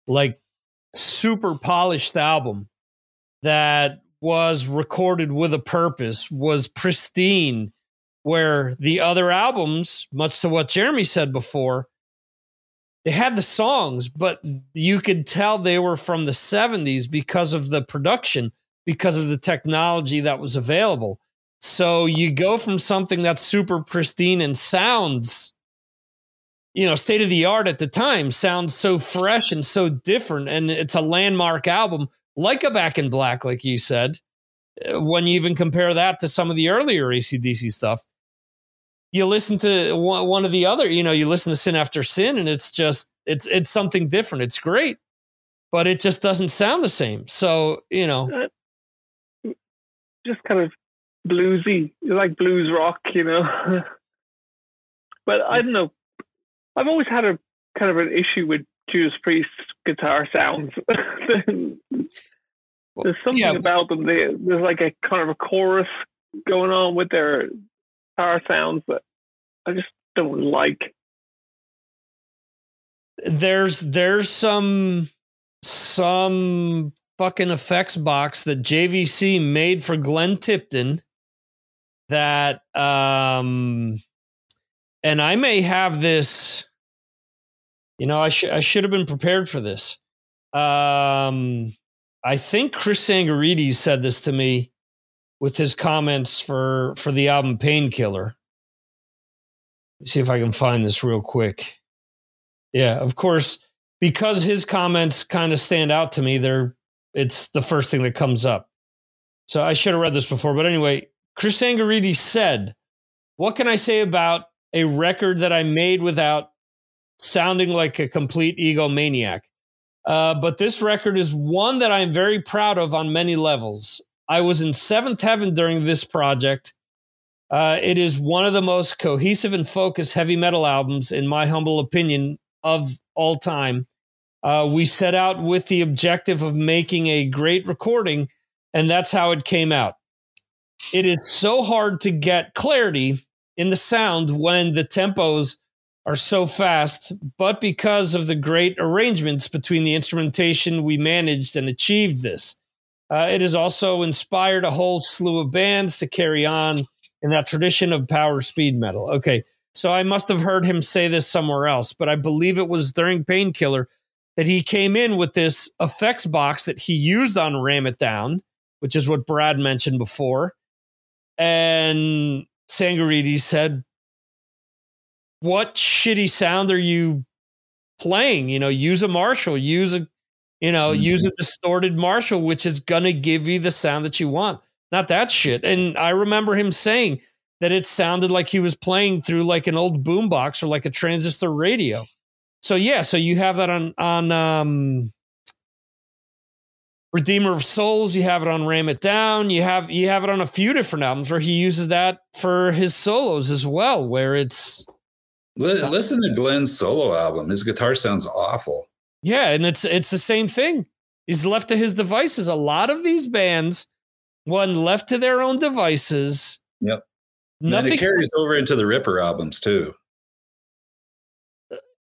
like super polished album that was recorded with a purpose, was pristine, where the other albums, much to what Jeremy said before, they had the songs, but you could tell they were from the 70s because of the production, because of the technology that was available. So you go from something that's super pristine and sounds, you know, state of the art at the time, sounds so fresh and so different. And it's a landmark album, like a Back in Black, like you said. uh, When you even compare that to some of the earlier ACDC stuff, you listen to one, one of the other, you know, you listen to Sin After Sin, and it's just it's it's something different. It's great, but it just doesn't sound the same. So you know, uh, just kind of bluesy, like blues rock, you know. *laughs* but I don't know. I've always had a kind of an issue with Judas Priest guitar sounds. *laughs* there's something yeah. about them. They, there's like a kind of a chorus going on with their guitar sounds that I just don't like. there's there's some some fucking effects box that JVC made for Glenn Tipton that um and I may have this you know I should I should have been prepared for this. Um I think Chris Tsangarides said this to me with his comments for for the album Painkiller. See if I can find this real quick. Yeah, of course, because his comments kind of stand out to me. They're it's the first thing that comes up. So I should have read this before, but anyway, Chris Tsangarides said, "What can I say about a record that I made without sounding like a complete egomaniac?" Uh, but this record is one that I'm very proud of on many levels. I was in seventh heaven during this project. Uh, it is one of the most cohesive and focused heavy metal albums, in my humble opinion, of all time. Uh, we set out with the objective of making a great recording, and that's how it came out. It is so hard to get clarity in the sound when the tempos are so fast, but because of the great arrangements between the instrumentation, we managed and achieved this. Uh, it has also inspired a whole slew of bands to carry on in that tradition of power speed metal. Okay, so I must have heard him say this somewhere else, but I believe it was during Painkiller that he came in with this effects box that he used on Ram It Down, which is what Brad mentioned before. And Tsangarides said, What shitty sound are you playing? You know, use a Marshall, use a you know, Mhm. use a distorted Marshall, which is gonna give you the sound that you want. Not that shit. And I remember him saying that it sounded like he was playing through like an old boombox or like a transistor radio. So yeah, so you have that on on um Redeemer of Souls, you have it on Ram It Down, you have you have it on a few different albums where he uses that for his solos as well, where it's Listen to Glenn's solo album. His guitar sounds awful. Yeah, and it's it's the same thing. He's left to his devices. A lot of these bands, one left to their own devices. Yep. And Nothing. it carries over into the Ripper albums too.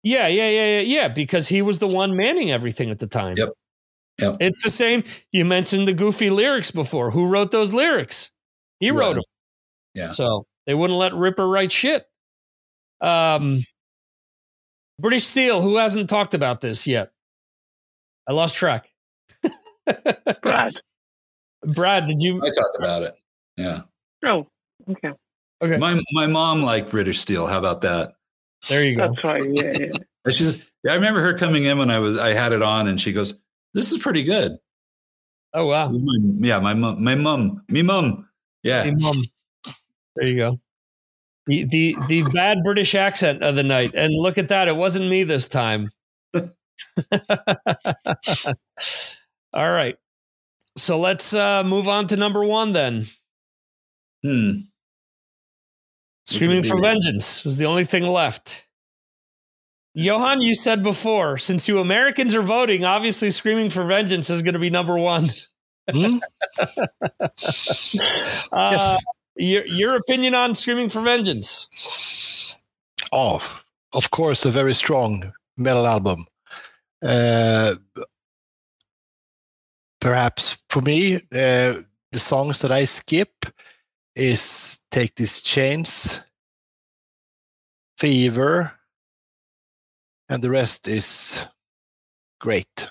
yeah, yeah, yeah, yeah, yeah. Because he was the one manning everything at the time. Yep. Yep. It's the same. You mentioned the goofy lyrics before. Who wrote those lyrics? He wrote them. Yeah. So they wouldn't let Ripper write shit. Um, British Steel. Who hasn't talked about this yet? I lost track. *laughs* Brad. Brad, did you? I talked about it. Yeah. Oh, okay. Okay, My my mom liked British Steel. How about that? there you go. That's right. Yeah, yeah. And She's, yeah, I remember her coming in when I was I had it on, and she goes, "This is pretty good." Oh wow. My- yeah, my mom, my mom, me mom. Yeah, Hey, mom. There you go. The, the the bad British accent of the night, and look at that! It wasn't me this time. *laughs* All right, so let's uh, move on to number one then. Hmm. Screaming for? Vengeance was the only thing left. Johan, you said before, since you Americans are voting, obviously Screaming for Vengeance is going to be number one. Hmm? *laughs* Uh, Yes. Your your opinion on Screaming for Vengeance? Oh, of course, a very strong metal album. Uh, perhaps for me, uh, the songs that I skip is "Take These Chains," "Fever," and the rest is great,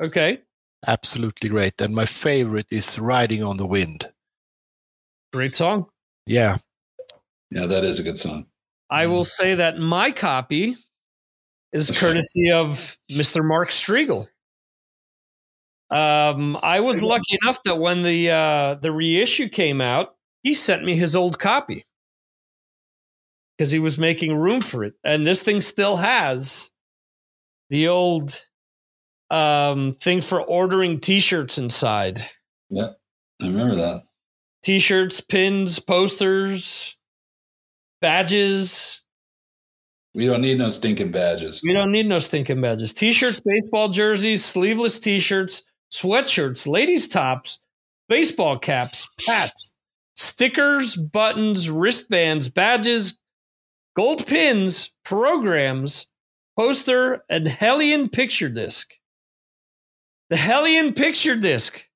Okay, absolutely great. And my favorite is "Riding on the Wind." Great song. Yeah, Yeah, that is a good song. I will say that my copy is *laughs* courtesy of Mr. Mark Striegel. Um, I was lucky enough that when the uh, the reissue came out, he sent me his old copy because he was making room for it, and this thing still has the old um, thing for ordering T-shirts inside. Yeah, I remember that. T-shirts, pins, posters, badges. We don't need no stinking badges. We don't need no stinking badges. T-shirts, baseball jerseys, sleeveless T-shirts, sweatshirts, ladies' tops, baseball caps, hats, stickers, buttons, wristbands, badges, gold pins, programs, poster, and Hellion picture disc. The Hellion picture disc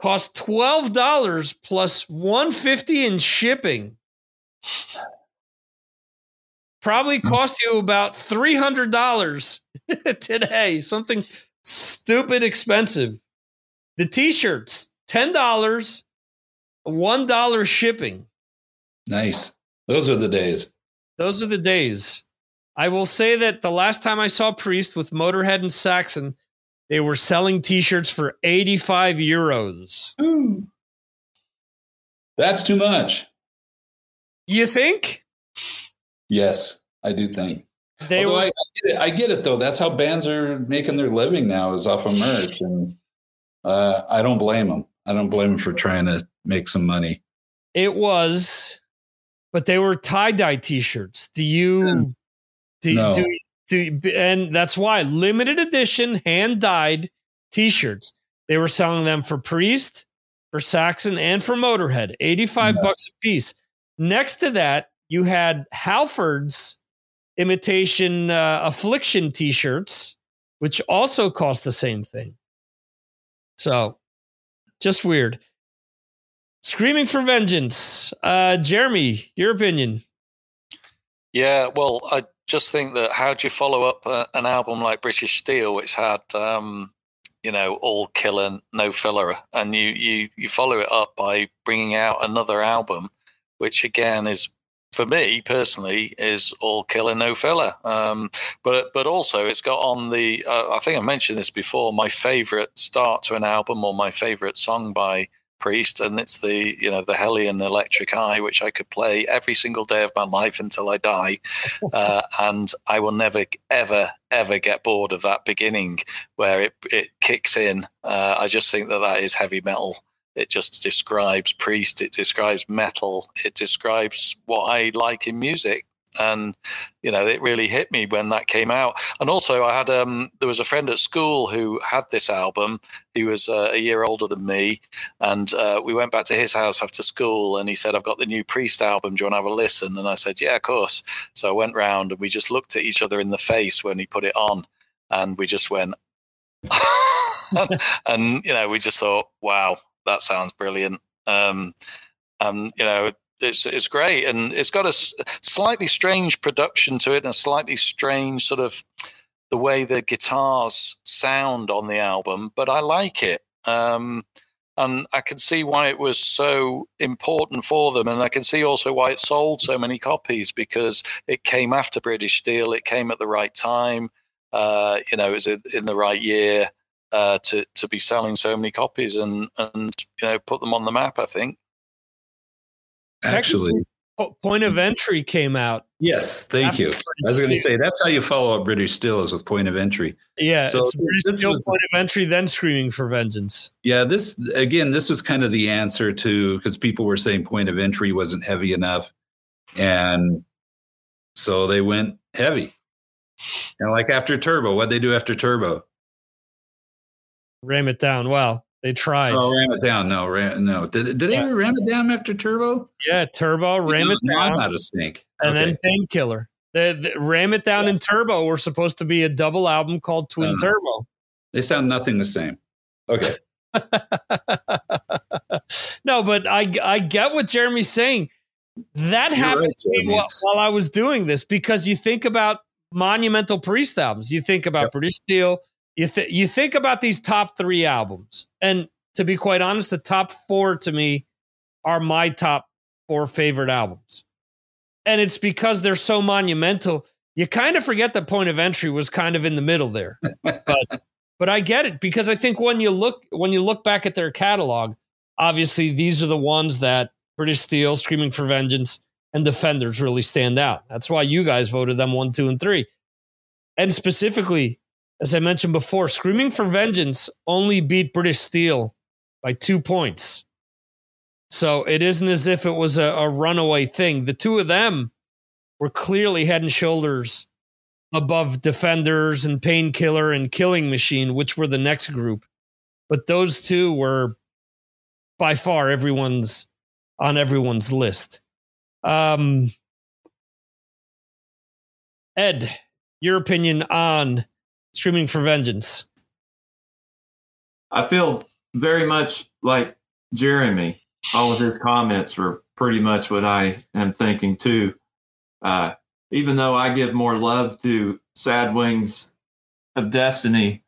costs twelve dollars plus one fifty in shipping. Probably hmm. cost you about three hundred dollars *laughs* today. Something stupid expensive. The t-shirts, ten dollars, one dollar shipping. Nice. Those are the days. Those are the days. I will say that the last time I saw Priest with Motorhead and Saxon, they were selling t-shirts for 85 euros. Ooh. That's too much. You think? Yes, I do think. They Although were I, I, get it, I get it though. That's how bands are making their living now is off of merch, and uh, I don't blame them. I don't blame them for trying to make some money. It was, but they were tie dye T-shirts. Do you? Do, No. do do and that's why limited edition hand dyed T-shirts. They were selling them for Priest, for Saxon, and for Motorhead. Eighty five No. bucks a piece. Next to that, you had Halford's imitation uh, Affliction T-shirts, which also cost the same thing. So, just weird. Screaming for Vengeance. Uh, Jeremy, your opinion. Yeah, well, I just think that how do you follow up uh, an album like British Steel, which had, um, you know, all killer, no filler, and you you you follow it up by bringing out another album, which again is, for me personally, is all killer, no filler. Um, but but also it's got on the. Uh, I think I mentioned this before. My favorite start to an album or my favorite song by Priest, and it's the you know the Hellion Electric Eye, which I could play every single day of my life until I die, *laughs* uh, and I will never ever ever get bored of that beginning where it it kicks in. Uh, I just think that that is heavy metal. It just describes Priest. It describes metal. It describes what I like in music. And you know, it really hit me when that came out. And also, I had um, there was a friend at school who had this album. He was uh, a year older than me, and uh, we went back to his house after school. And he said, "I've got the new Priest album. Do you want to have a listen?" And I said, "Yeah, of course." So I went round, and we just looked at each other in the face when he put it on, and we just went, and, *laughs* and, you know, we just thought, "Wow, that sounds brilliant." Um, and you know, it's it's great, and it's got a slightly strange production to it, and a slightly strange sort of the way the guitars sound on the album. But I like it, um, and I can see why it was so important for them, and I can see also why it sold so many copies because it came after British Steel, it came at the right time, uh, you know, it was in the right year. Uh, to to be selling so many copies and and you know put them on the map, I think. Actually, Point of Entry came out. yes. Thank you. I was going to say that's how you follow up British Steel is with point of entry. Yeah, So it's British Steel was- Point of Entry, then Screaming for Vengeance. Yeah, this again, this was kind of the answer to because people were saying point of entry wasn't heavy enough, and so they went heavy. And like after Turbo, what they do after Turbo? Ram it down. Well, They tried. Oh, ram it down. No, ram, no. Did, did they Yeah. ram it down after Turbo? yeah, Turbo, Ram It Down, out of sync. and Okay. then Painkiller. The, the Ram It Down and Turbo were supposed to be a double album called Twin Uh-huh. Turbo. they sound nothing the same. Okay. *laughs* no, but I I get what Jeremy's saying. That You're happened right, to me while, while I was doing this because you think about monumental priest albums, you think about Yep. British Steel, you th- you think about these top three albums, and to be quite honest, the top four to me are my top four favorite albums, and it's because they're so monumental. You kind of forget that Point of Entry was kind of in the middle there, *laughs* but but I get it because I think when you look when you look back at their catalog, obviously these are the ones that British Steel, Screaming for Vengeance, and Defenders really stand out. That's why you guys voted them one, two, and three. And specifically, as I mentioned before, Screaming for Vengeance only beat British Steel by two points. So it isn't as if it was a, a runaway thing. The two of them were clearly head and shoulders above Defenders and Painkiller and Killing Machine, which were the next group. But those two were by far everyone's on everyone's list. Um, Ed, your opinion on Screaming for Vengeance? I feel very much like Jeremy. All of his comments were pretty much what I am thinking too. Uh, even though I give more love to Sad Wings of Destiny,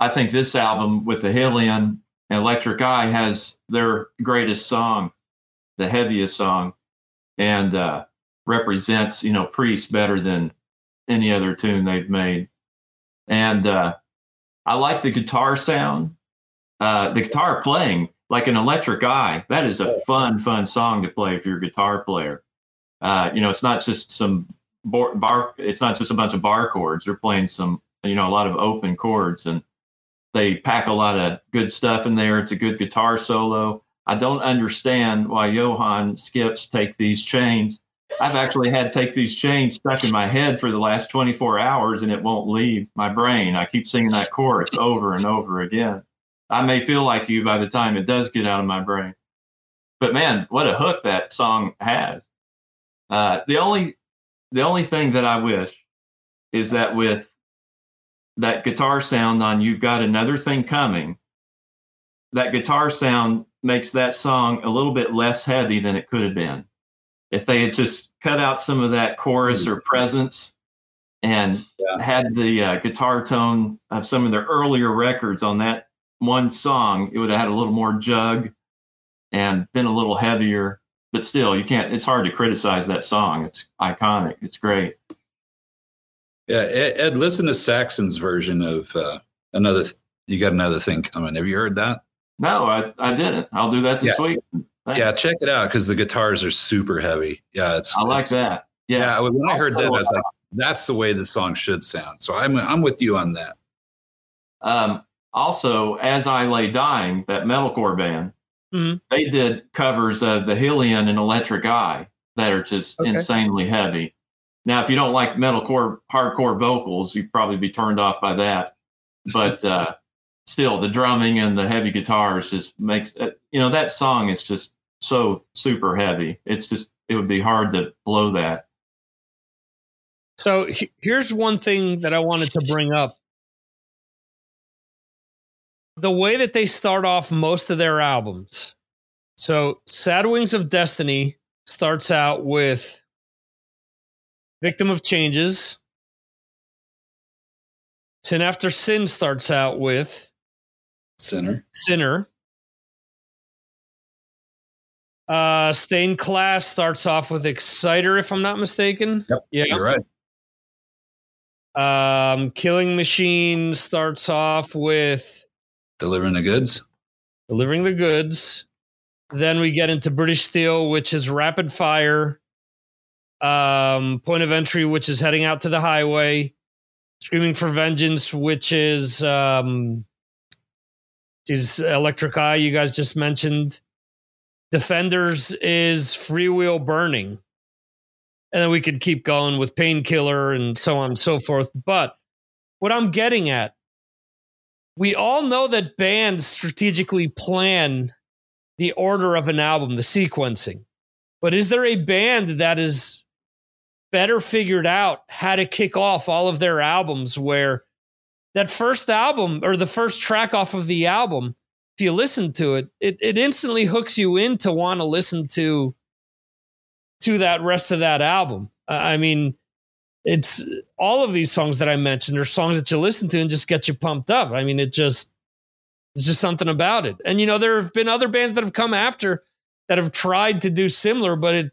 I think this album with the Hellion and Electric Eye has their greatest song, the heaviest song, and uh, represents you know Priest better than any other tune they've made. And uh, I like the guitar sound, uh, the guitar playing like an electric eye. That is a fun, fun song to play if you're a guitar player. Uh, you know, it's not just some bar, bar, it's not just a bunch of bar chords. They're playing some, you know, a lot of open chords and they pack a lot of good stuff in there. It's a good guitar solo. I don't understand why Johan skips take these chains. I've actually had take these chains stuck in my head for the last 24 hours and it won't leave my brain. I keep singing that chorus over and over again. I may feel like you by the time it does get out of my brain. But man, what a hook that song has. Uh, the only the only thing that I wish is that with that guitar sound on You've Got Another Thing Coming, that guitar sound makes that song a little bit less heavy than it could have been. If they had just cut out some of that chorus or presence and Yeah. had the uh, guitar tone of some of their earlier records on that one song, it would have had a little more jug and been a little heavier. But still, you can't, it's hard to criticize that song. It's iconic. It's great. Yeah, Ed, Ed, listen to Saxon's version of uh, another. You got another thing coming. Have you heard that? No, I, I didn't. I'll do that this Yeah. week. Thanks. Yeah, check it out because the guitars are super heavy. Yeah, it's. I like it's- that. Yeah, Yeah. when I heard that, I was like, "That's the way the song should sound." So I'm I'm with you on that. Um, also, As I Lay Dying, that metalcore band, Mhm. they did covers of the Hellion and Electric Eye that are just Okay. insanely heavy. Now, if you don't like metalcore, hardcore vocals, you'd probably be turned off by that. But uh, still, the drumming and the heavy guitars just makes uh, you know that song is just so super heavy. It's just it would be hard to blow that. So here's one thing that I wanted to bring up. The way that they start off most of their albums. So Sad Wings of Destiny starts out with Victim of Changes. Sin After Sin starts out with Sinner. Sinner. Uh Stained Class starts off with Exciter, if I'm not mistaken. Yep. Yeah. You're right. Um, Killing Machine starts off with Delivering the goods. delivering the goods. Then we get into British Steel, which is rapid fire. Um, Point of Entry, which is heading out to the highway. Screaming for Vengeance, which is um, is Electric Eye. You guys just mentioned. Defenders is freewheel Burning, and then we could keep going with Painkiller and so on and so forth. But what I'm getting at we all know that bands strategically plan the order of an album, the sequencing. But is there a band that is better figured out how to kick off all of their albums where that first album or the first track off of the album, if you listen to it, it, it instantly hooks you in to want to listen to to that rest of that album. I mean, it's all of these songs that I mentioned are songs that you listen to and just get you pumped up. I mean, it just it's just something about it. And you know, there have been other bands that have come after that have tried to do similar, but it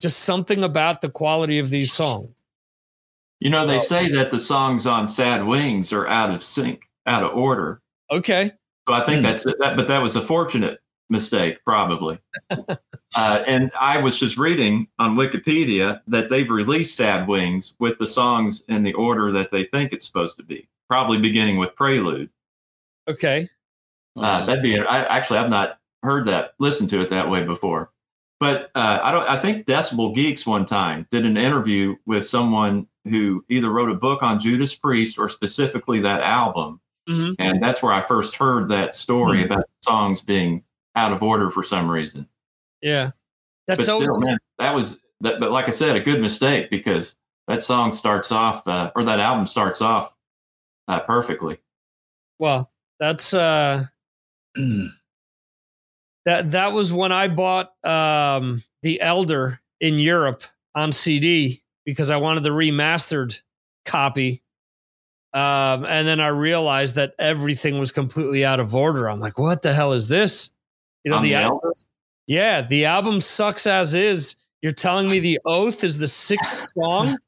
just something about the quality of these songs. You know, they say that the songs on Sad Wings are out of sync, out of order. Okay. So I think that's that, but that was a fortunate mistake, probably. *laughs* uh, and I was just reading on Wikipedia that they've released Sad Wings with the songs in the order that they think it's supposed to be, probably beginning with Prelude. Okay. Uh, that'd be. I actually I've not heard that, listened to it that way before. But uh, I don't. I think Decibel Geeks one time did an interview with someone who either wrote a book on Judas Priest or specifically that album, Mhm. and that's where I first heard that story Hmm. about the songs being out of order for some reason. Yeah. That's still, always man, that was that. But like I said, a good mistake because that song starts off, uh, or that album starts off uh, perfectly. well, that's uh *clears throat* that that was when I bought um the Elder in Europe on CD because I wanted the remastered copy. Um, and then I realized that everything was completely out of order. I'm like, what the hell is this? You know, the, the album, yeah, the album sucks as is. You're telling me the Oath is the sixth *laughs* song?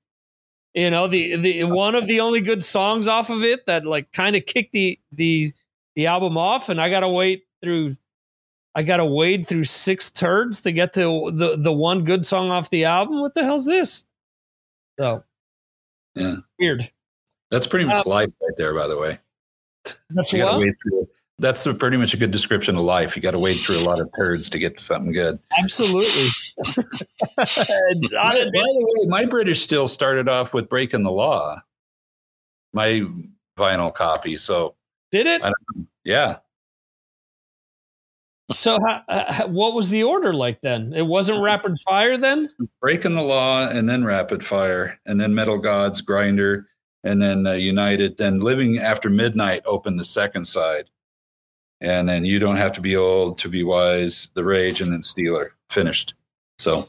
You know, the the one of the only good songs off of it that like kind of kicked the the the album off, and I gotta wait through I gotta wade through six turds to get to the the one good song off the album. What the hell's this? So Yeah. weird. That's pretty much Uh, life right there, by the way. That's You got to what? wade through. That's a, pretty much a good description of life. You got to wade through a lot of turds to get to something good. Absolutely. *laughs* By, by the way, my British Steel started off with breaking the law. My vinyl copy. So did it? Yeah, So, how, uh, what was the order like then? It wasn't *laughs* rapid fire then. breaking the law, and then rapid fire, and then Metal Gods, Grinder, and then uh, United. Then Living After Midnight opened the second side, and then You Don't Have to Be Old to Be Wise, The Rage, and then Steeler finished. So,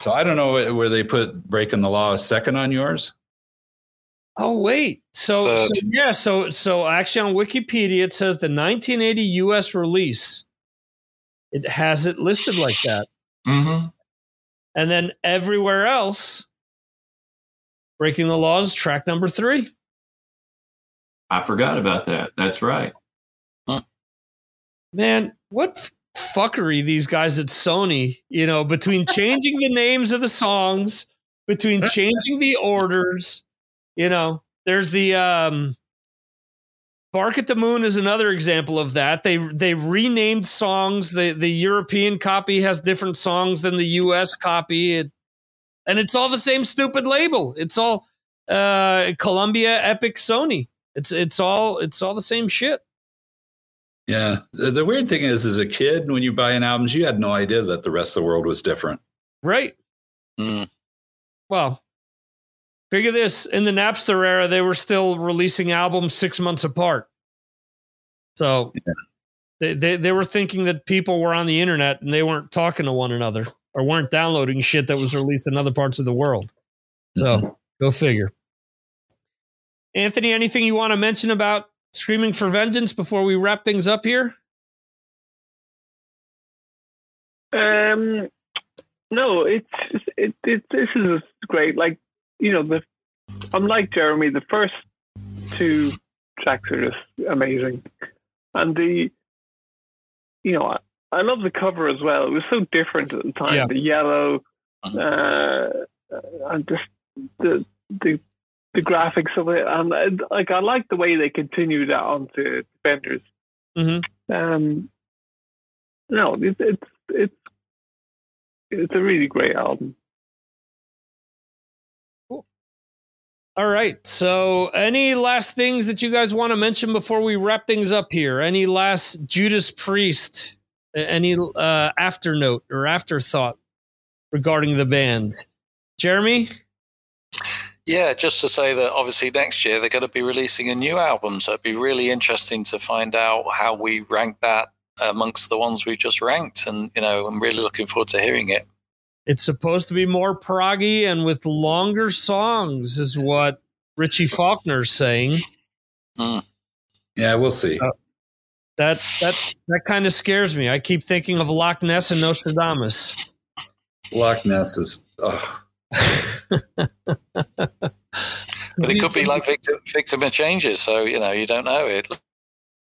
so I don't know where they put Breaking the Law second on yours. Oh wait, so, so Third. yeah, so so actually on Wikipedia it says the 1980 U.S. release. It has it listed like that, Mm-hmm. and then everywhere else, Breaking the Laws, track number three. I forgot about that. That's right. Man, what fuckery these guys at Sony, you know, between *laughs* changing the names of the songs, between *laughs* changing the orders, you know, there's the um Bark at the Moon is another example of that. They they renamed songs. The the European copy has different songs than the US copy. It, and it's all the same stupid label. It's all uh Columbia Epic Sony. It's it's all it's all the same shit. Yeah. The, the weird thing is, as a kid, when you buy an album, you had no idea that the rest of the world was different. Right? Mm. Well, figure this in the Napster era, they were still releasing albums six months apart. So they, they, they were thinking that people were on the internet and they weren't talking to one another or weren't downloading shit that was released in other parts of the world. So go figure. Anthony, anything you want to mention about Screaming for Vengeance before we wrap things up here? Um, no, it's it, it. This is great. Like you know, the I'm Jeremy. The first two tracks are just amazing, and the you know I, I love the cover as well. It was so different at the time. Yeah. The yellow, uh, and just the the the graphics of it, and like I like the way they continued that onto Defenders. Mhm. Um, no, it, it's it's it's a really great album. All right. So, any last things that you guys want to mention before we wrap things up here? Any last Judas Priest? Any uh, afternote or afterthought regarding the band? Jeremy? Yeah, just to say that obviously next year they're going to be releasing a new album, so it'd be really interesting to find out how we rank that amongst the ones we've just ranked, and you know, I'm really looking forward to hearing it. It's supposed to be more proggy and with longer songs, is what Richie Faulkner's saying. Mm. Yeah, we'll see. Uh, that that that kind of scares me. I keep thinking of Loch Ness and Nostradamus. Loch Ness is. Oh. *laughs* but it could be like victim, victim of changes. So you know, you don't know it.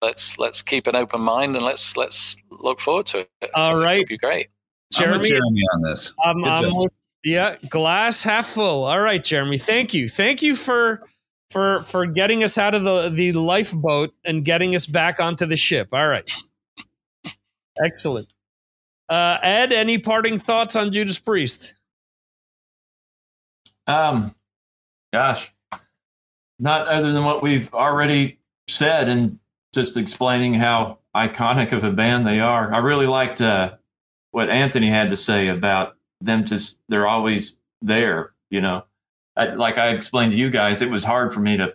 Let's let's keep an open mind and let's let's look forward to it. All right, it be great. Jeremy, Jeremy on this. Um, I'm, I'm yeah, glass half full. All right, Jeremy. Thank you. Thank you for for for getting us out of the the lifeboat and getting us back onto the ship. All right. Excellent. Uh, Ed, any parting thoughts on Judas Priest? Um, gosh, not other than what we've already said and just explaining how iconic of a band they are. I really liked uh, what Anthony had to say about them. Just they're always there. You know, I, like I explained to you guys, it was hard for me to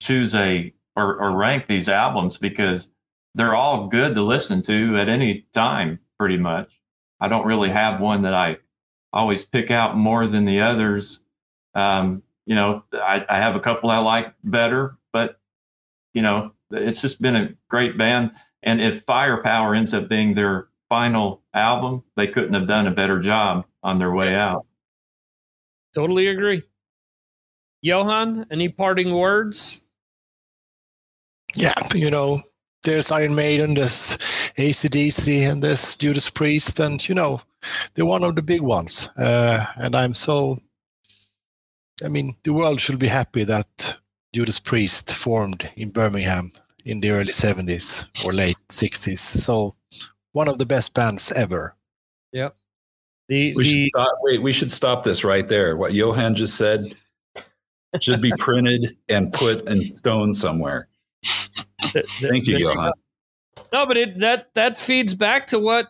choose a or, or rank these albums because they're all good to listen to at any time, pretty much. I don't really have one that I always pick out more than the others. Um, you know, I, I, have a couple I like better, but you know, it's just been a great band. And if Firepower ends up being their final album, they couldn't have done a better job on their way out. Totally agree. Johan, any parting words? Yeah, you know, there's Iron Maiden, there's ACDC, and there's Judas Priest, and you know, they're one of the big ones. Uh, and I'm so, I mean, the world should be happy that Judas Priest formed in Birmingham in the early 70s or late 60s. So, one of the best bands ever. Yep. The, we the, should stop, wait, we should stop this right there. What Johan just said should be printed and put in stone somewhere. Thank you, Johan. No, but it that that feeds back to what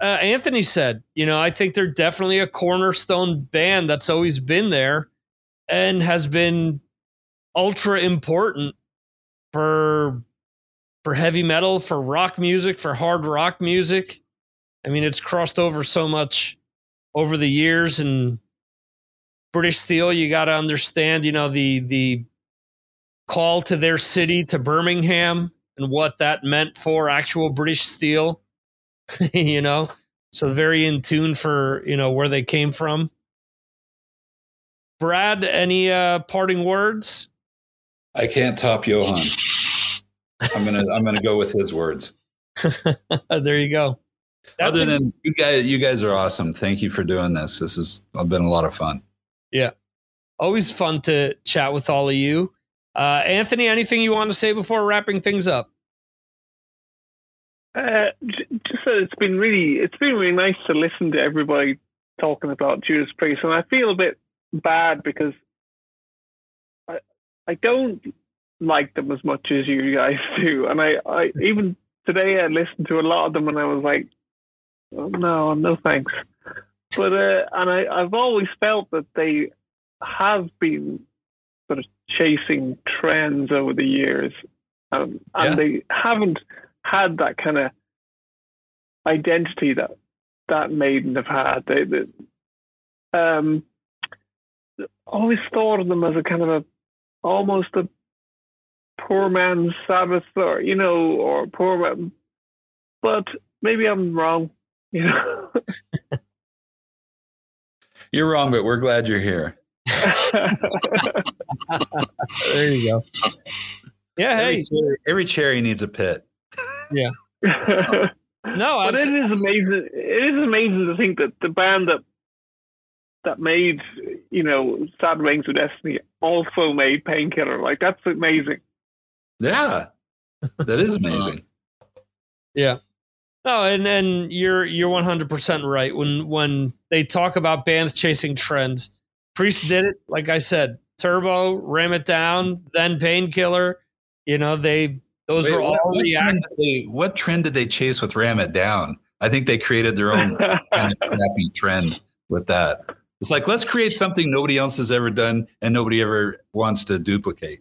uh, Anthony said. You know, I think they're definitely a cornerstone band that's always been there and has been ultra important for for heavy metal, for rock music, for hard rock music. I mean, it's crossed over so much over the years and British Steel, you got to understand, you know, the the call to their city to Birmingham and what that meant for actual British Steel, *laughs* you know. So very in tune for, you know, where they came from. Brad, any uh parting words? I can't top Johan. I'm gonna I'm gonna go with his words. *laughs* there you go. That's Other than you guys, you guys are awesome. Thank you for doing this. This has been a lot of fun. Yeah. Always fun to chat with all of you. Uh, Anthony, anything you want to say before wrapping things up? Uh, just that it's been really, it's been really nice to listen to everybody talking about Judas Priest, and I feel a bit bad because I, I don't like them as much as you guys *laughs* do, and I, I even today I listened to a lot of them, and I was like, oh, no, no thanks. But uh, and I, I've always felt that they have been sort of chasing trends over the years, um, and yeah. they haven't had that kind of identity that that Maiden have had. They, they um, always thought of them as a kind of a almost a poor man's Sabbath, or you know, or poor man. But maybe I'm wrong. You know. *laughs* You're wrong, but we're glad you're here. *laughs* there you go. Yeah, every hey, cherry, every cherry needs a pit. Yeah. *laughs* no, but it is amazing. It is amazing to think that the band that that made you know Sad Wings of Destiny also made Painkiller. Like that's amazing. Yeah, that is *laughs* amazing. yeah. No, and and you're you're 100 percent right when when they talk about bands chasing trends. Priest did it, like I said, Turbo, Ram It Down, then Painkiller. You know, they those Wait, were all what, what, trend did they, what trend did they chase with Ram It Down? I think they created their own *laughs* kind of crappy trend with that. It's like let's create something nobody else has ever done and nobody ever wants to duplicate.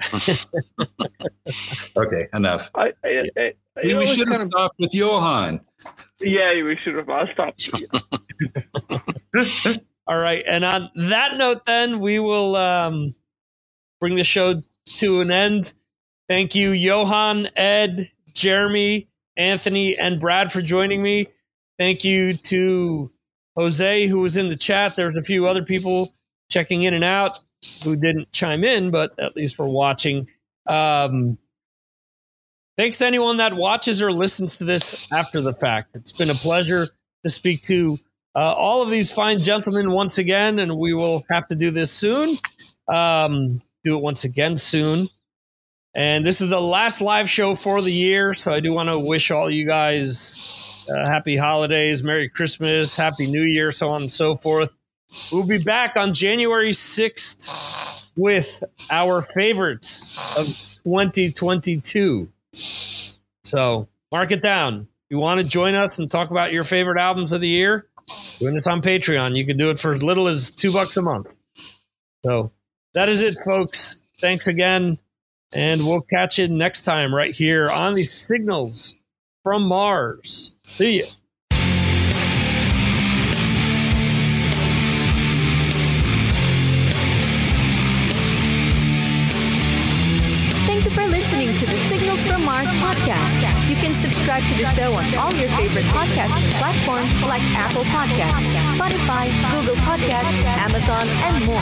*laughs* okay, enough. I, I, I, I We, know we it's should have kind of- stopped with Johan. yeah, we should have. I'll stop. *laughs* All right. And on that note, then we will um, bring the show to an end. Thank you, Johan, Ed, Jeremy, Anthony, and Brad for joining me. Thank you to Jose, who was in the chat. There's a few other people checking in and out who didn't chime in, but at least we're watching. Um, thanks to anyone that watches or listens to this after the fact. It's been a pleasure to speak to uh, all of these fine gentlemen once again, and we will have to do this soon. Um, do it once again soon. And this is the last live show for the year, so I do want to wish all you guys uh, happy holidays, Merry Christmas, Happy New Year, so on and so forth. We'll be back on January 6th with our favorites of 2022. So mark it down. You want to join us and talk about your favorite albums of the year, doing this on Patreon. You can do it for as little as two bucks a month. So that is it, folks. Thanks again. And we'll catch you next time right here on the Signals from Mars. See ya. Subscribe to the show on all your favorite podcast platforms like Apple Podcasts, Spotify, Google Podcasts, Amazon, and more.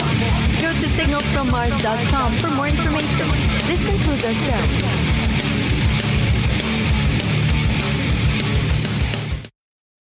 Go to signalsfrommars.com for more information. This concludes our show.